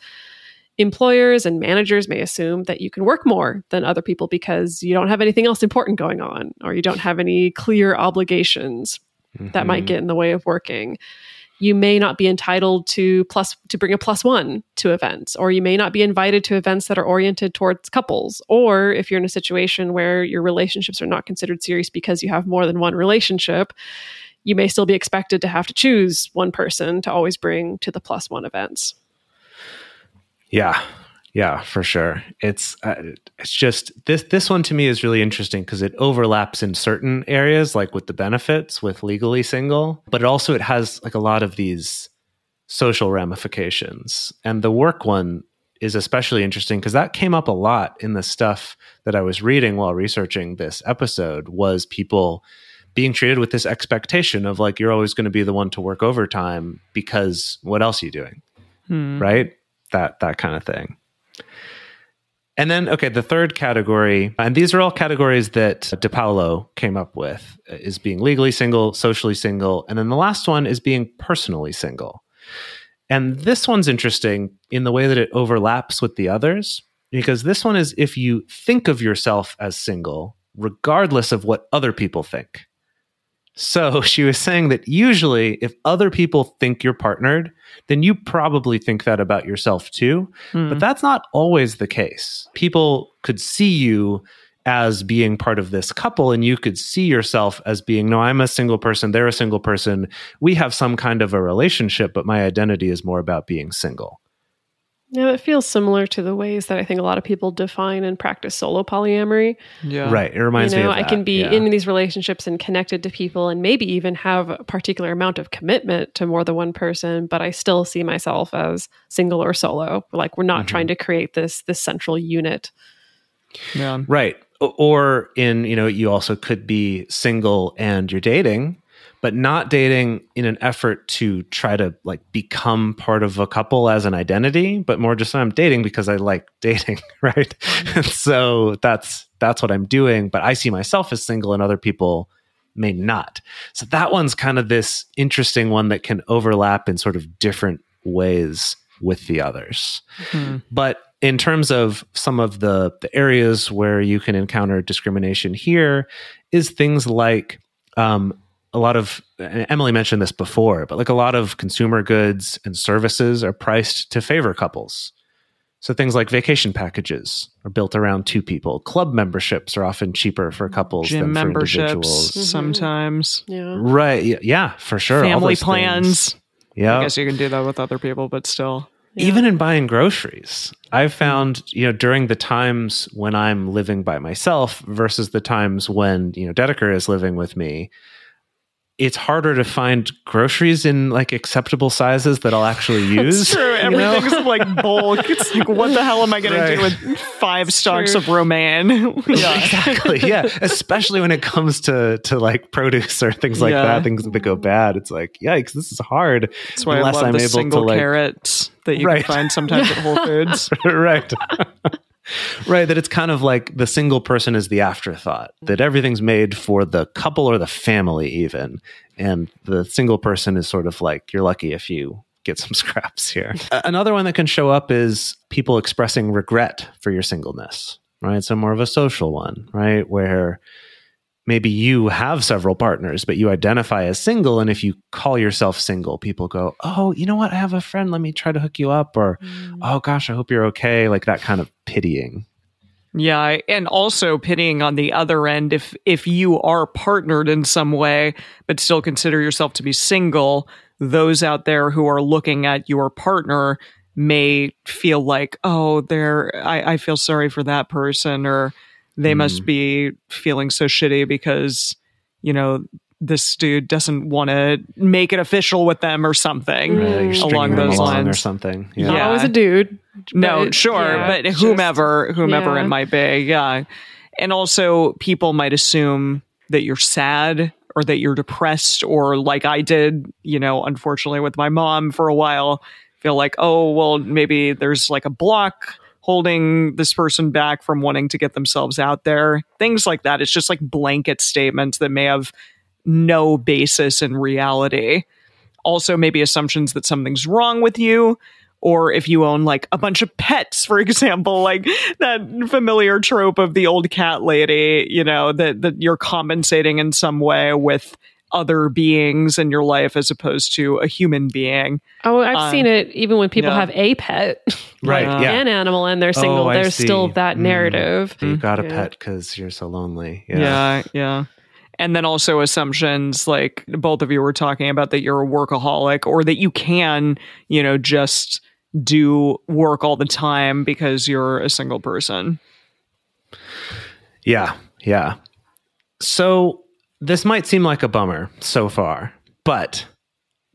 [SPEAKER 1] employers and managers may assume that you can work more than other people because you don't have anything else important going on or you don't have any clear obligations mm-hmm. that might mm-hmm. get in the way of working you may not be entitled to plus to bring a plus one to events or you may not be invited to events that are oriented towards couples or if you're in a situation where your relationships are not considered serious because you have more than one relationship you may still be expected to have to choose one person to always bring to the plus one events
[SPEAKER 2] yeah. Yeah, for sure. It's uh, it's just this this one to me is really interesting because it overlaps in certain areas like with the benefits with legally single, but also it has like a lot of these social ramifications. And the work one is especially interesting because that came up a lot in the stuff that I was reading while researching this episode was people being treated with this expectation of like you're always going to be the one to work overtime because what else are you doing? Hmm. Right? That that kind of thing. And then, okay, the third category, and these are all categories that DePaulo came up with, is being legally single, socially single, and then the last one is being personally single. And this one's interesting in the way that it overlaps with the others, because this one is if you think of yourself as single, regardless of what other people think. So she was saying that usually, if other people think you're partnered, then you probably think that about yourself too. Mm. But hmm. that's not always the case. People could see you as being part of this couple, and you could see yourself as being, no, I'm a single person, they're a single person. We have some kind of a relationship, but my identity is more about being single.
[SPEAKER 1] Yeah, it feels similar to the ways that I think a lot of people define and practice solo polyamory.
[SPEAKER 3] Yeah.
[SPEAKER 2] Right. It reminds
[SPEAKER 1] you know,
[SPEAKER 2] me of
[SPEAKER 1] I can be
[SPEAKER 2] yeah.
[SPEAKER 1] in these relationships and connected to people and maybe even have a particular amount of commitment to more than one person, but I still see myself as single or solo. Like we're not
[SPEAKER 2] Mhm.
[SPEAKER 1] trying to create this this central unit.
[SPEAKER 3] Yeah.
[SPEAKER 2] Right. Or in, you know, you also could be single and you're dating, but not dating in an effort to try to like become part of a couple as an identity, but more just I'm dating because I like dating, right? And so that's that's what I'm doing, but I see myself as single and other people may not. So that one's kind of this interesting one that can overlap in sort of different ways with the others.
[SPEAKER 3] Hmm.
[SPEAKER 2] But in terms of some of the, the areas where you can encounter discrimination here, is things like um, a lot of, and Emily mentioned this before, but like a lot of consumer goods and services are priced to favor couples. So things like vacation packages are built around two people. Club memberships are often cheaper for couples
[SPEAKER 3] Gym
[SPEAKER 2] than for
[SPEAKER 3] memberships
[SPEAKER 2] individuals.
[SPEAKER 1] Mhm.
[SPEAKER 3] sometimes.
[SPEAKER 1] Yeah.
[SPEAKER 2] Right. Yeah, for sure.
[SPEAKER 3] Family plans.
[SPEAKER 2] Yeah.
[SPEAKER 3] I guess you can do that with other people, but still.
[SPEAKER 1] Yeah.
[SPEAKER 2] even in buying groceries i've found you know during the times when i'm living by myself versus the times when you know dedeker is living with me it's harder to find groceries in like acceptable sizes that i'll actually use
[SPEAKER 3] It's true.
[SPEAKER 2] you know?
[SPEAKER 3] Everything's like bulk. It's like, what the hell am I going to do with five stalks
[SPEAKER 1] True.
[SPEAKER 3] of romaine? yeah.
[SPEAKER 2] exactly yeah especially when it comes to to like produce or things like
[SPEAKER 3] Yeah.
[SPEAKER 2] that things that go bad it's like yikes this is hard
[SPEAKER 3] That's why
[SPEAKER 2] Unless
[SPEAKER 3] I love
[SPEAKER 2] I'm
[SPEAKER 3] the
[SPEAKER 2] able to,
[SPEAKER 3] single
[SPEAKER 2] like-
[SPEAKER 3] carrots that you
[SPEAKER 2] Right.
[SPEAKER 3] can find sometimes at Whole Foods.
[SPEAKER 2] right. Right. That it's kind of like the single person is the afterthought, that mm-hmm. everything's made for the couple or the family, even. And the single person is sort of like, you're lucky if you get some scraps here. Another one that can show up is people expressing regret for your singleness, right? So, more of a social one, right? Where maybe you have several partners, but you identify as single. And if you call yourself single, people go, Oh, you know what? I have a friend. Let me try to hook you up. Or, mm. Oh gosh, I hope you're okay. Like that kind of pitying.
[SPEAKER 3] Yeah, and also pitying on the other end if if you are partnered in some way but still consider yourself to be single, those out there who are looking at your partner may feel like, oh, they're I, I feel sorry for that person or they must mm-hmm. be feeling so shitty because, you know, this dude doesn't want to make it official with them or something.
[SPEAKER 1] Right,
[SPEAKER 2] you're stringing
[SPEAKER 3] Along
[SPEAKER 2] them
[SPEAKER 3] those
[SPEAKER 2] along or
[SPEAKER 3] lines.
[SPEAKER 2] something.
[SPEAKER 1] Not
[SPEAKER 2] Yeah.
[SPEAKER 1] always a dude.
[SPEAKER 3] No, sure,
[SPEAKER 1] yeah,
[SPEAKER 3] but
[SPEAKER 1] just-
[SPEAKER 3] whomever, whomever
[SPEAKER 1] yeah.
[SPEAKER 3] it might be, yeah. And also, people might assume that you're sad or that you're depressed, or like I did, you know, unfortunately with my mom for a while, feel like, oh, well, maybe there's like a block holding this person back from wanting to get themselves out there. Things like that. It's just like blanket statements that may have no basis in reality. Also, maybe assumptions that something's wrong with you or if you own like a bunch of pets, for example, like that familiar trope of the old cat lady, you know, that, that you're compensating in some way with other beings in your life as opposed to a human being.
[SPEAKER 1] Oh, I've
[SPEAKER 3] Uh,
[SPEAKER 1] seen it even when people
[SPEAKER 3] yeah.
[SPEAKER 1] have a pet,
[SPEAKER 2] Right. Yeah.
[SPEAKER 1] an animal, and they're single.
[SPEAKER 2] I
[SPEAKER 1] There's still that
[SPEAKER 2] Mm.
[SPEAKER 1] narrative.
[SPEAKER 2] You got a
[SPEAKER 1] Yeah.
[SPEAKER 2] pet because you're so lonely.
[SPEAKER 3] Yeah.
[SPEAKER 2] Yeah.
[SPEAKER 3] yeah, And then also assumptions like both of you were talking about that you're a workaholic or that you can, you know, just do work all the time because you're a single person.
[SPEAKER 2] Yeah. Yeah. So this might seem like a bummer so far, but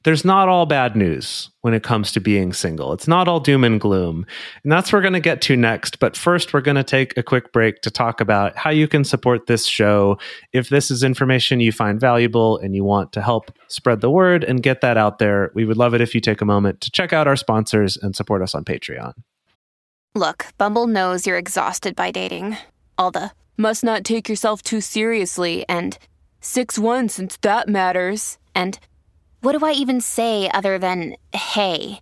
[SPEAKER 2] there's not all bad news when it comes to being single. It's not all doom and gloom. And that's what we're going to get to next. But first, we're going to take a quick break to talk about how you can support this show. If this is information you find valuable and you want to help spread the word and get that out there, we would love it if you take a moment to check out our sponsors and support us on Patreon.
[SPEAKER 4] Look, Bumble knows you're exhausted by dating. All the must not take yourself too seriously and 6 1 since that matters. And what do I even say other than hey?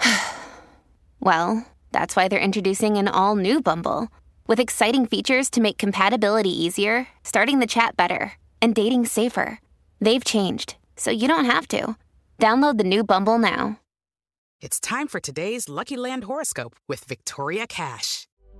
[SPEAKER 4] well, that's why they're introducing an all new Bumble with exciting features to make compatibility easier, starting the chat better, and dating safer. They've changed, so you don't have to. Download the new Bumble now.
[SPEAKER 5] It's time for today's Lucky Land horoscope with Victoria Cash.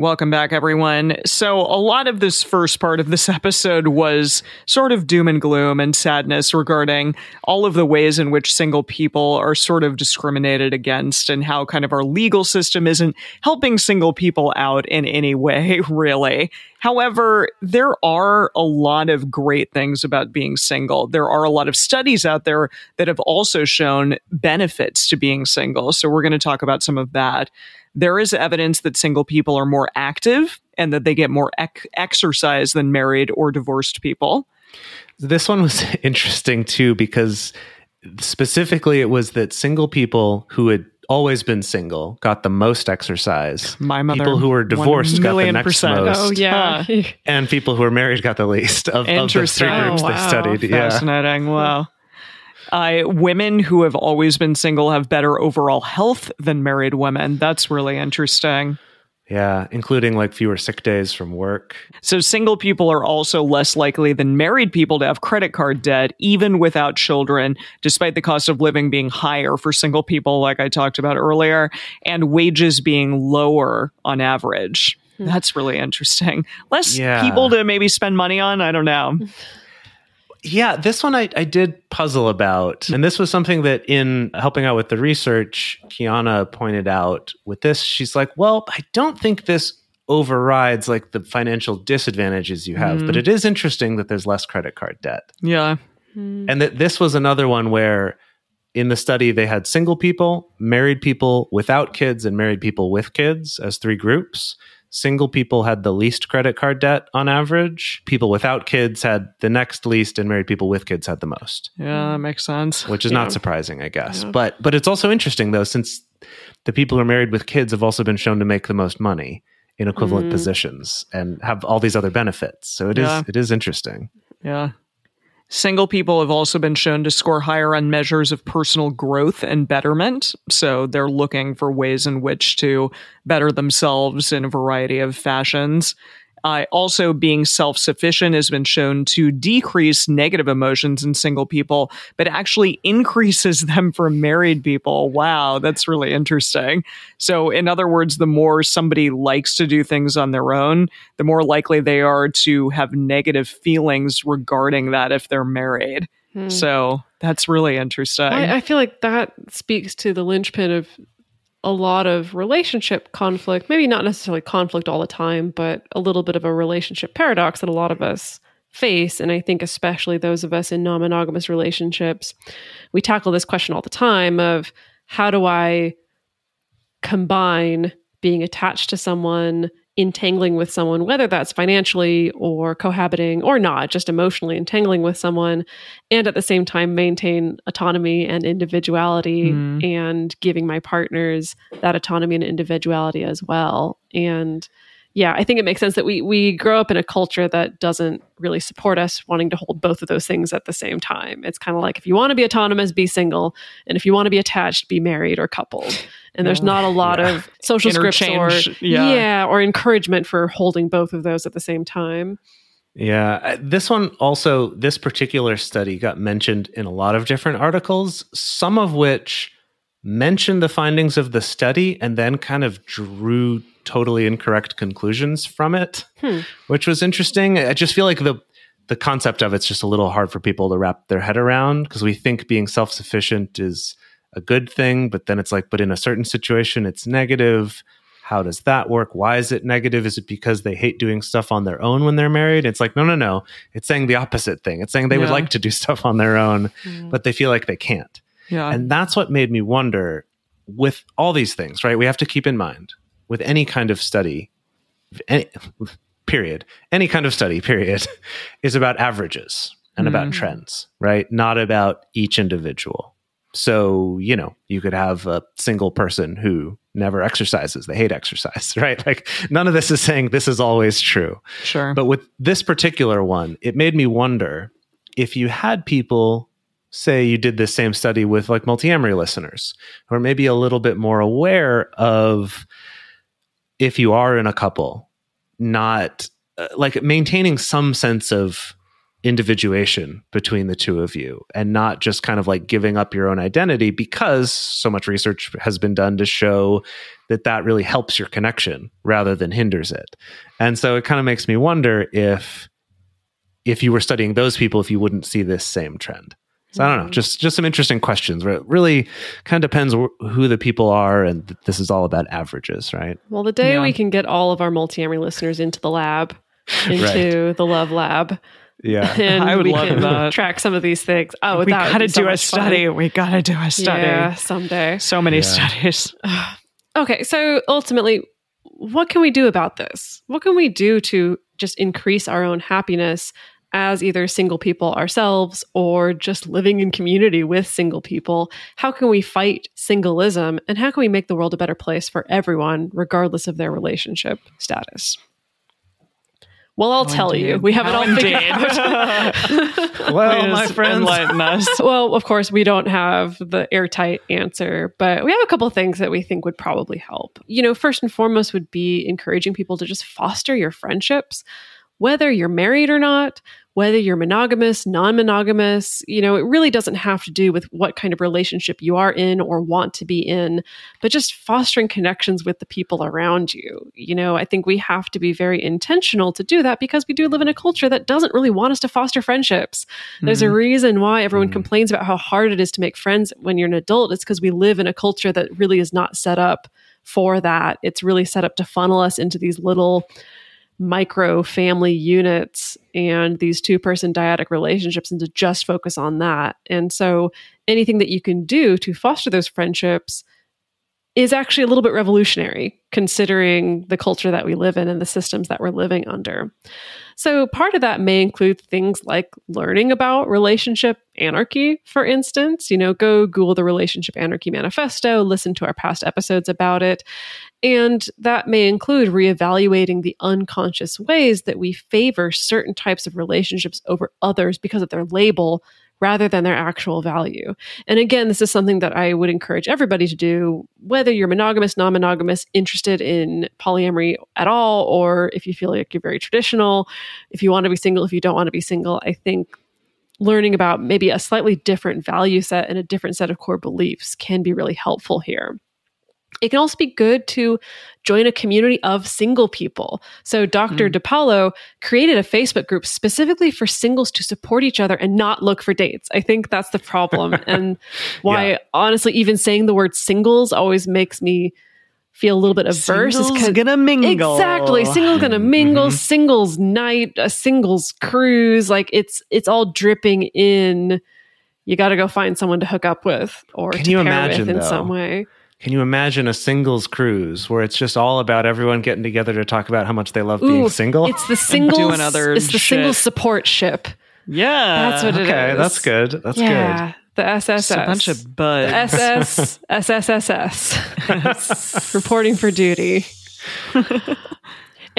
[SPEAKER 3] Welcome back, everyone. So, a lot of this first part of this episode was sort of doom and gloom and sadness regarding all of the ways in which single people are sort of discriminated against and how kind of our legal system isn't helping single people out in any way, really. However, there are a lot of great things about being single. There are a lot of studies out there that have also shown benefits to being single. So, we're going to talk about some of that there is evidence that single people are more active and that they get more ec- exercise than married or divorced people.
[SPEAKER 2] This one was interesting too because specifically it was that single people who had always been single got the most exercise.
[SPEAKER 3] My mother,
[SPEAKER 2] people who were divorced got the next
[SPEAKER 3] percent.
[SPEAKER 2] most.
[SPEAKER 1] Oh yeah.
[SPEAKER 2] and people who were married got the least of, of the three groups
[SPEAKER 1] Oh,
[SPEAKER 2] they
[SPEAKER 1] wow.
[SPEAKER 2] studied. Yeah.
[SPEAKER 3] Fascinating. Wow. Uh, women who have always been single have better overall health than married women. That's really interesting.
[SPEAKER 2] Yeah, including like fewer sick days from work.
[SPEAKER 3] So, single people are also less likely than married people to have credit card debt, even without children, despite the cost of living being higher for single people, like I talked about earlier, and wages being lower on average. That's really interesting. Less
[SPEAKER 2] Yeah.
[SPEAKER 3] people to maybe spend money on. I don't know.
[SPEAKER 2] Yeah, this one I, I did puzzle about. And this was something that in helping out with the research, Kiana pointed out with this. She's like, well, I don't think this overrides like the financial disadvantages you have, but mm. it is interesting that there's less credit card debt.
[SPEAKER 3] Yeah. Hmm.
[SPEAKER 2] And that this was another one where in the study they had single people, married people without kids, and married people with kids as three groups. Single people had the least credit card debt on average. People without kids had the next least, and married people with kids had the most,
[SPEAKER 3] Yeah, that makes sense.
[SPEAKER 2] which is
[SPEAKER 1] Yeah.
[SPEAKER 2] not surprising, I guess. But but it's also interesting though, since the people who are married with kids have also been shown to make the most money in equivalent
[SPEAKER 1] Mm.
[SPEAKER 2] positions and have all these other benefits. So it is
[SPEAKER 3] Yeah.
[SPEAKER 2] it is interesting.
[SPEAKER 3] Yeah. Single people have also been shown to score higher on measures of personal growth and betterment. So they're looking for ways in which to better themselves in a variety of fashions. Uh, also, being self sufficient has been shown to decrease negative emotions in single people, but actually increases them for married people. Wow, that's really interesting. So, in other words, the more somebody likes to do things on their own, the more likely they are to have negative feelings regarding that if they're married. So, that's really interesting.
[SPEAKER 1] I, I feel like that speaks to the linchpin of a lot of relationship conflict. Maybe not necessarily conflict all the time, but a little bit of a relationship paradox that a lot of us face. And I think, especially those of us in non monogamous relationships, we tackle this question all the time of how do I combine being attached to someone, entangling with someone, whether that's financially or cohabiting or not, just emotionally entangling with someone, and at the same time maintain autonomy and individuality
[SPEAKER 3] Mm.
[SPEAKER 1] and giving my partners that autonomy and individuality as well. And yeah, I think it makes sense that we we grow up in a culture that doesn't really support us wanting to hold both of those things at the same time. It's kind of like if you want to be autonomous, be single, and if you want to be attached, be married or coupled. And there's not a lot of social scripts or
[SPEAKER 3] Interchange, yeah.
[SPEAKER 1] or encouragement for holding both of those at the same time.
[SPEAKER 2] Yeah, uh, this one also, this particular study got mentioned in a lot of different articles, some of which mentioned the findings of the study and then kind of drew totally incorrect conclusions from it, which was interesting. I just feel like the the concept of it's just a little hard for people to wrap their head around because we think being self sufficient is a good thing, but then it's like, but in a certain situation, it's negative. How does that work? Why is it negative? Is it because they hate doing stuff on their own when they're married? It's like, no, no, no. It's saying the opposite thing. It's saying they would like to do stuff on their own, mm. but they feel like they can't.
[SPEAKER 3] yeah.
[SPEAKER 2] And that's what made me wonder with all these things, right? We have to keep in mind with any kind of study, any, period, any kind of study, period, is about averages and about mm. trends, right? Not about each individual. So, you know, you could have a single person who never exercises, they hate exercise, right? Like none of this is saying this is always true.
[SPEAKER 3] sure.
[SPEAKER 2] But with this particular one, it made me wonder if you had people say you did this same study with like Multiamory listeners who are maybe a little bit more aware of if you are in a couple not uh, like maintaining some sense of individuation between the two of you and not just kind of like giving up your own identity because so much research has been done to show that that really helps your connection rather than hinders it. And so it kind of makes me wonder if if you were studying those people if you wouldn't see this same trend. So I don't know,
[SPEAKER 1] Hmm.
[SPEAKER 2] just just some interesting questions. Where it really kind of depends wh- who the people are, and th- this is all about averages, right?
[SPEAKER 1] Well, the day
[SPEAKER 3] Yeah.
[SPEAKER 1] we can get all of our Multiamory listeners into the lab, into the love lab,
[SPEAKER 2] Yeah,
[SPEAKER 1] and
[SPEAKER 3] I would
[SPEAKER 1] we
[SPEAKER 3] love
[SPEAKER 1] can
[SPEAKER 3] that.
[SPEAKER 1] track some of these things. Oh,
[SPEAKER 3] we
[SPEAKER 1] that would
[SPEAKER 3] gotta
[SPEAKER 1] be so
[SPEAKER 3] do a
[SPEAKER 1] much fun.
[SPEAKER 3] study. We gotta do a study.
[SPEAKER 1] Yeah, someday.
[SPEAKER 3] So many
[SPEAKER 2] Yeah.
[SPEAKER 3] studies.
[SPEAKER 1] Okay, so ultimately, what can we do about this? What can we do to just increase our own happiness as either single people ourselves or just living in community with single people? How can we fight singlism and how can we make the world a better place for everyone, regardless of their relationship status? Well, I'll oh, tell you. We have it oh, all
[SPEAKER 3] How
[SPEAKER 1] figured out.
[SPEAKER 2] well,
[SPEAKER 3] Please
[SPEAKER 2] my friends,
[SPEAKER 3] enlighten us.
[SPEAKER 1] well, of course, we don't have the airtight answer, but we have a couple of things that we think would probably help. You know, first and foremost would be encouraging people to just foster your friendships, whether you're married or not, whether you're monogamous, non monogamous. You know, it really doesn't have to do with what kind of relationship you are in or want to be in, but just fostering connections with the people around you. You know, I think we have to be very intentional to do that because we do live in a culture that doesn't really want us to foster friendships. There's a reason why everyone
[SPEAKER 2] Mhm.
[SPEAKER 1] complains about how hard it is to make friends when you're an adult. It's because we live in a culture that really is not set up for that. It's really set up to funnel us into these little micro family units and these two person dyadic relationships and to just focus on that. And so anything that you can do to foster those friendships is actually a little bit revolutionary considering the culture that we live in and the systems that we're living under. So, part of that may include things like learning about relationship anarchy, for instance. You know, go Google the Relationship Anarchy Manifesto, listen to our past episodes about it. And that may include reevaluating the unconscious ways that we favor certain types of relationships over others because of their label rather than their actual value. And again, this is something that I would encourage everybody to do, whether you're monogamous, non monogamous, interested in polyamory at all, or if you feel like you're very traditional, if you want to be single, if you don't want to be single. I think learning about maybe a slightly different value set and a different set of core beliefs can be really helpful here. It can also be good to join a community of single people. So, Dr. DePaulo created a Facebook group specifically for singles to support each other and not look for dates. I think that's the problem. and why,
[SPEAKER 2] Yeah.
[SPEAKER 1] honestly, even saying the word singles always makes me feel a little bit averse. is 'cause-
[SPEAKER 3] gonna mingle.
[SPEAKER 1] Exactly. Singles gonna mingle,
[SPEAKER 2] Mhm.
[SPEAKER 1] singles night, a singles cruise. Like it's it's all dripping in. You got to go find someone to hook up with or
[SPEAKER 2] Can
[SPEAKER 1] to
[SPEAKER 2] you
[SPEAKER 1] pair
[SPEAKER 2] imagine,
[SPEAKER 1] with in
[SPEAKER 2] though?
[SPEAKER 1] some way.
[SPEAKER 2] Can you imagine a singles cruise where it's just all about everyone getting together to talk about how much they love being single?
[SPEAKER 1] It's the singles.
[SPEAKER 3] doing other
[SPEAKER 1] it's the
[SPEAKER 3] shit.
[SPEAKER 1] single support ship.
[SPEAKER 3] Yeah,
[SPEAKER 1] That's what it
[SPEAKER 2] okay,
[SPEAKER 1] is.
[SPEAKER 2] that's good. That's good.
[SPEAKER 1] yeah, the SSS.
[SPEAKER 3] Just a bunch of buds.
[SPEAKER 1] SS SSSS reporting for duty.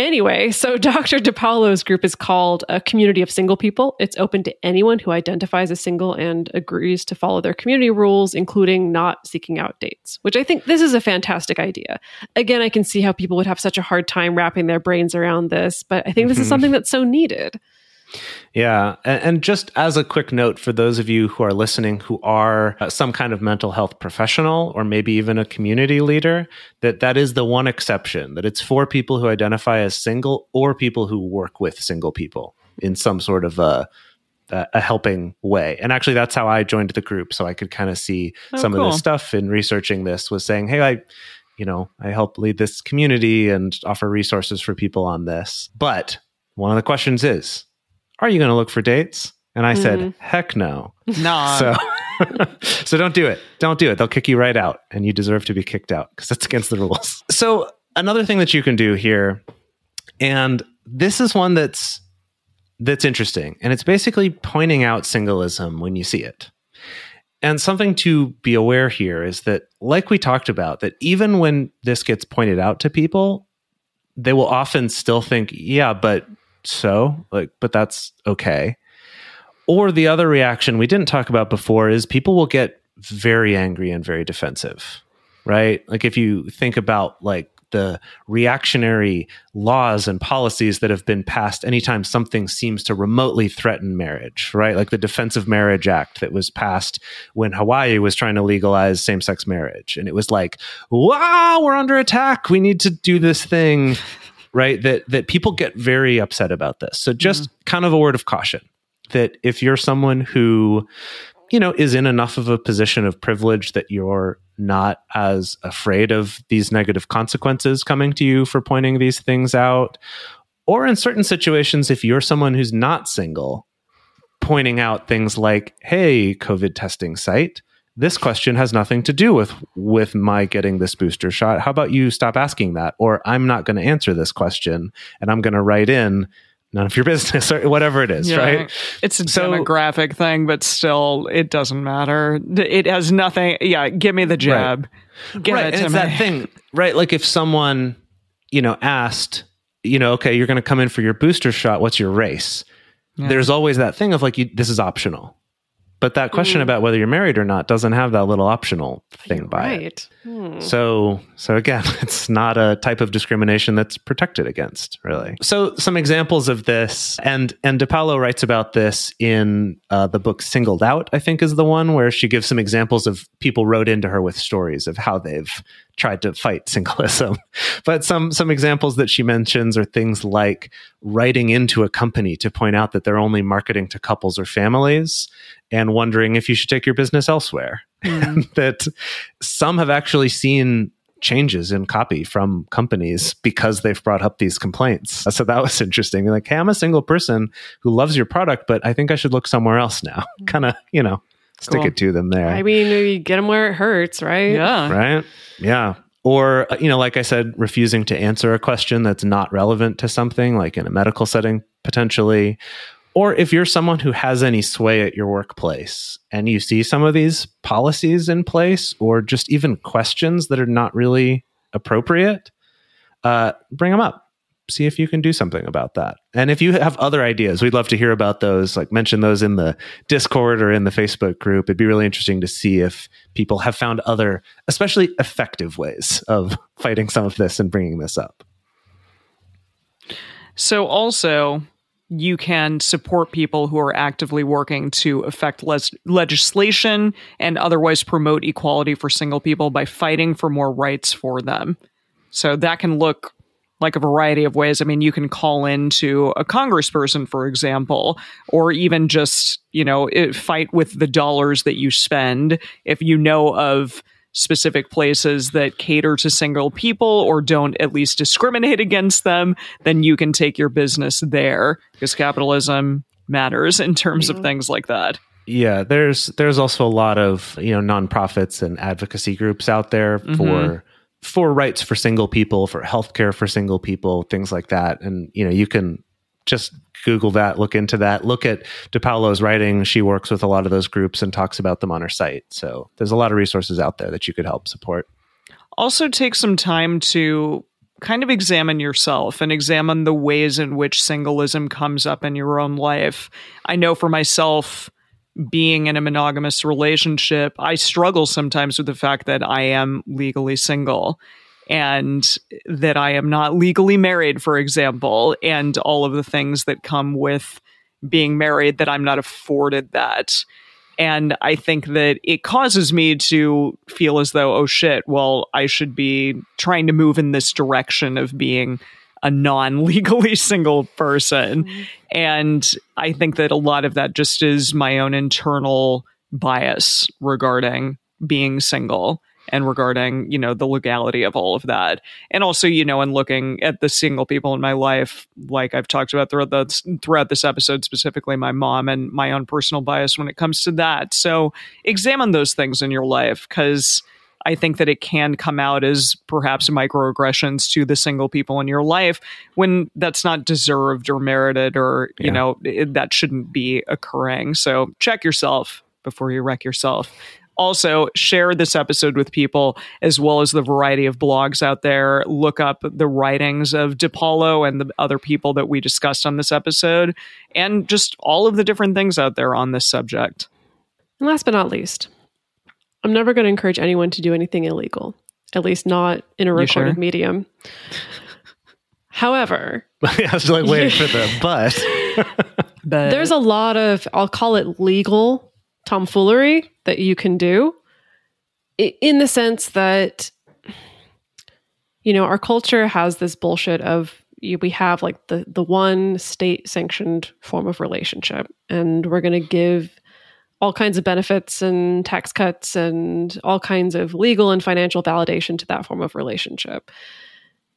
[SPEAKER 1] anyway, so Dr. DePaulo's group is called a community of single people. It's open to anyone who identifies as single and agrees to follow their community rules, including not seeking out dates, which I think this is a fantastic idea. Again, I can see how people would have such a hard time wrapping their brains around this, but I think this is
[SPEAKER 2] Mhm.
[SPEAKER 1] something that's so needed.
[SPEAKER 2] Yeah. And, just as a quick note for those of you who are listening who are uh, some kind of mental health professional or maybe even a community leader, that that is the one exception, that it's for people who identify as single or people who work with single people in some sort of a, a helping way. And actually, that's how I joined the group. So I could kind of see
[SPEAKER 3] Oh,
[SPEAKER 2] some of
[SPEAKER 3] cool.
[SPEAKER 2] the stuff in researching this was saying, hey, I, you know, I help lead this community and offer resources for people on this. But one of the questions is, are you going to look for dates? And I said, mm-hmm. heck no.
[SPEAKER 3] Nah.
[SPEAKER 2] So, so don't do it. Don't do it. They'll kick you right out, and you deserve to be kicked out because that's against the rules. So another thing that you can do here, and this is one that's that's interesting, and it's basically pointing out singlism when you see it. And something to be aware here is that, like we talked about, that even when this gets pointed out to people, they will often still think, yeah, but so, like, but that's okay. Or the other reaction we didn't talk about before is people will get very angry and very defensive, right? Like if you think about like the reactionary laws and policies that have been passed anytime something seems to remotely threaten marriage, right? Like the Defense of Marriage Act that was passed when Hawaii was trying to legalize same sex marriage. And it was like, wow, we're under attack. We need to do this thing. Right, that that people get very upset about this. So just mm-hmm. kind of a word of caution that if you're someone who you know is in enough of a position of privilege that you're not as afraid of these negative consequences coming to you for pointing these things out. Or in certain situations, if you're someone who's not single, pointing out things like, hey, COVID testing site, this question has nothing to do with with my getting this booster shot. How about you stop asking that? Or I'm not going to answer this question and I'm going to write in none of your business or whatever it is, yeah, right?
[SPEAKER 3] It's a so, demographic thing, but still, it doesn't matter. It has nothing. Yeah, give me the jab.
[SPEAKER 2] Right. Right. It and it's me. that thing, right? Like if someone, you know, asked, you know, okay, you're going to come in for your booster shot. What's your race? Yeah. There's always that thing of like, you, this is optional. But that question mm. about whether you're married or not doesn't have that little optional thing by right. it. Hmm. So, so again, it's not a type of discrimination that's protected against, really. So, some examples of this, and and DePaulo writes about this in uh, the book "Singled Out." I think is the one where she gives some examples of people wrote into her with stories of how they've tried to fight singlism. but some some examples that she mentions are things like writing into a company to point out that they're only marketing to couples or families and wondering if you should take your business elsewhere. Mm. that some have actually seen changes in copy from companies because they've brought up these complaints. So that was interesting. Like, hey, I'm a single person who loves your product, but I think I should look somewhere else now. Hmm. kind of, you know, stick cool. it to them there.
[SPEAKER 1] I mean, you get them where it hurts, right?
[SPEAKER 3] Yeah.
[SPEAKER 2] Right. Yeah. Or, you know, like I said, refusing to answer a question that's not relevant to something, like in a medical setting, potentially, or if you're someone who has any sway at your workplace and you see some of these policies in place or just even questions that are not really appropriate, uh, bring them up. See if you can do something about that. And if you have other ideas, we'd love to hear about those. Like mention those in the Discord or in the Facebook group. It'd be really interesting to see if people have found other, especially effective ways of fighting some of this and bringing this up.
[SPEAKER 3] So, also, you can support people who are actively working to affect les- legislation and otherwise promote equality for single people by fighting for more rights for them. So that can look like a variety of ways. I mean, you can call into a congressperson, for example, or even just, you know, fight with the dollars that you spend. If you know of specific places that cater to single people or don't at least discriminate against them, then you can take your business there because capitalism matters in terms of things like that.
[SPEAKER 2] Yeah, there's there's also a lot of, you know, nonprofits and advocacy groups out there mm-hmm. for for rights for single people, for healthcare for single people, things like that. And you know, you can just Google that, look into that, look at DePaulo's writing. She works with a lot of those groups and talks about them on her site. So there's a lot of resources out there that you could help support.
[SPEAKER 3] Also, take some time to kind of examine yourself and examine the ways in which singlism comes up in your own life. I know for myself, being in a monogamous relationship, I struggle sometimes with the fact that I am legally single and that I am not legally married, for example, and all of the things that come with being married that I'm not afforded that. And I think that it causes me to feel as though, oh shit, well, I should be trying to move in this direction of being a non legally single person. Mm-hmm. And I think that a lot of that just is my own internal bias regarding being single and regarding you know the legality of all of that and also you know and looking at the single people in my life like i've talked about throughout the throughout this episode specifically my mom and my own personal bias when it comes to that so examine those things in your life because I think that it can come out as perhaps microaggressions to the single people in your life when that's not deserved or merited or, you yeah. know, it, that shouldn't be occurring. So check yourself before you wreck yourself. Also, share this episode with people as well as the variety of blogs out there. Look up the writings of DePaulo and the other people that we discussed on this episode, and just all of the different things out there on this subject.
[SPEAKER 1] And last but not least, I'm never going to encourage anyone to do anything illegal, at least not in a recorded
[SPEAKER 3] sure?
[SPEAKER 1] medium. However,
[SPEAKER 2] I was like waiting for the but.
[SPEAKER 3] But
[SPEAKER 1] there's a lot of, I'll call it legal tomfoolery that you can do in the sense that, you know, our culture has this bullshit of we have like the the one state sanctioned form of relationship and we're going to give all kinds of benefits and tax cuts and all kinds of legal and financial validation to that form of relationship.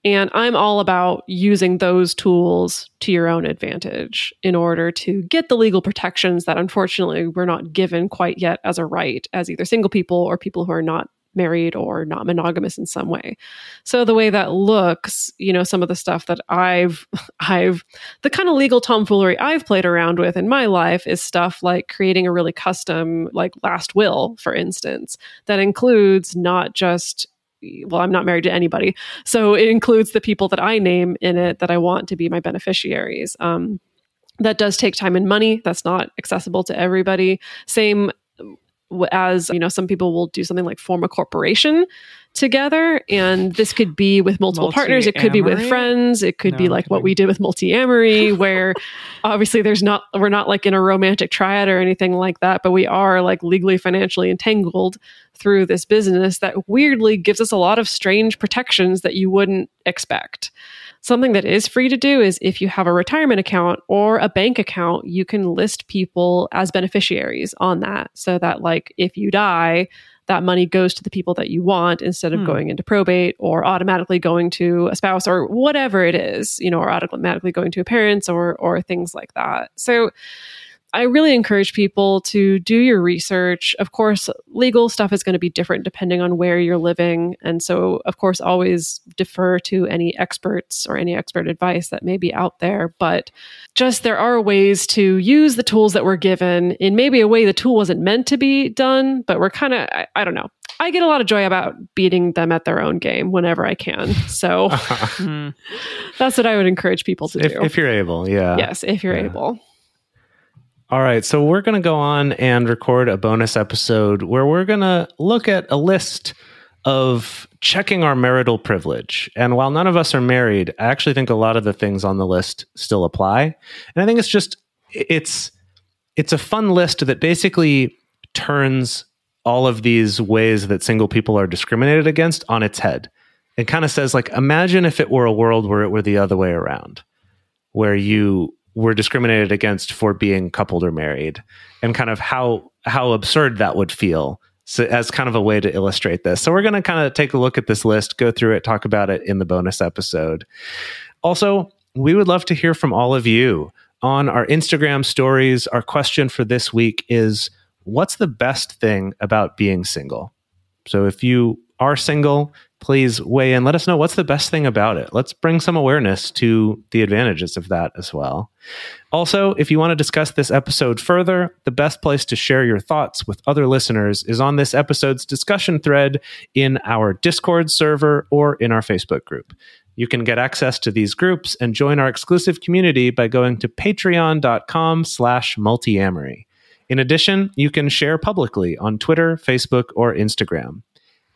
[SPEAKER 1] And I'm all about using those tools to your own advantage in order to get the legal protections that unfortunately we're not given quite yet as a right as either single people or people who are not married or not monogamous in some way. So the way that looks, you know, some of the stuff that I've I've the kind of legal tomfoolery I've played around with in my life is stuff like creating a really custom like last will, for instance, that includes not just well, I'm not married to anybody. So it includes the people that I name in it that I want to be my beneficiaries. Um, that does take time and money. That's not accessible to everybody. Same as you know some people will do something like form a corporation together and this could be with multiple partners it could be with friends it could be like what we did with Multiamory where obviously there's not we're not like in a romantic triad or anything like that but we are like legally financially entangled through this business that weirdly gives us a lot of strange protections that you wouldn't expect. Something that is free to do is if you have a retirement account or a bank account, you can list people as beneficiaries on that so that, like, if you die, that money goes to the people that you want instead of
[SPEAKER 3] Hmm.
[SPEAKER 1] going into probate or automatically going to a spouse or whatever it is, you know, or automatically going to a parents or or things like that. So I really encourage people to do your research. Of course, legal stuff is going to be different depending on where you're living. And so, of course, always defer to any experts or any expert advice that may be out there. But just there are ways to use the tools that we're given in maybe a way the tool wasn't meant to be done, but we're kind of, I, I don't know. I get a lot of joy about beating them at their own game whenever I can. So that's what I would encourage people to
[SPEAKER 2] if,
[SPEAKER 1] do.
[SPEAKER 2] if you're able, yeah.
[SPEAKER 1] yes, if you're
[SPEAKER 2] Yeah.
[SPEAKER 1] able.
[SPEAKER 2] All right, so we're going to go on and record a bonus episode where we're going to look at a list of checking our marital privilege. And while none of us are married, I actually think a lot of the things on the list still apply. And I think it's just it's it's a fun list that basically turns all of these ways that single people are discriminated against on its head. It kind of says like imagine if it were a world where it were the other way around, where you were discriminated against for being coupled or married and kind of how how absurd that would feel so as kind of a way to illustrate this. So we're going to kind of take a look at this list, go through it, talk about it in the bonus episode. Also, we would love to hear from all of you on our Instagram stories. Our question for this week is what's the best thing about being single? So if you are single, please weigh in. Let us know what's the best thing about it. Let's bring some awareness to the advantages of that as well. Also, if you want to discuss this episode further, the best place to share your thoughts with other listeners is on this episode's discussion thread in our Discord server or in our Facebook group. You can get access to these groups and join our exclusive community by going to patreon.com slash multiamory. In addition, you can share publicly on Twitter, Facebook, or Instagram.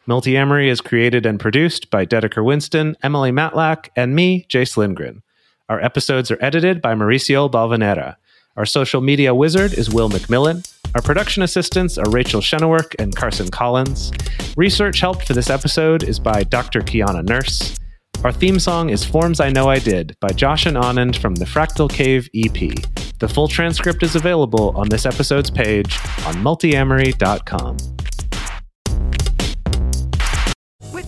[SPEAKER 2] Multiamory is created and produced by Dedeker Winston, Emily Matlack, and me, Jace Lindgren. Our episodes are edited by Mauricio Balvanera. Our social media wizard is Will McMillan. Our production assistants are Rachel Shennework and Carson Collins. Research help for this episode is by Dr. Kiana Nurse. Our theme song is Forms I Know I Did by Josh and Anand from the Fractal Cave EP. The full transcript is available on this episode's page on multiamory.com.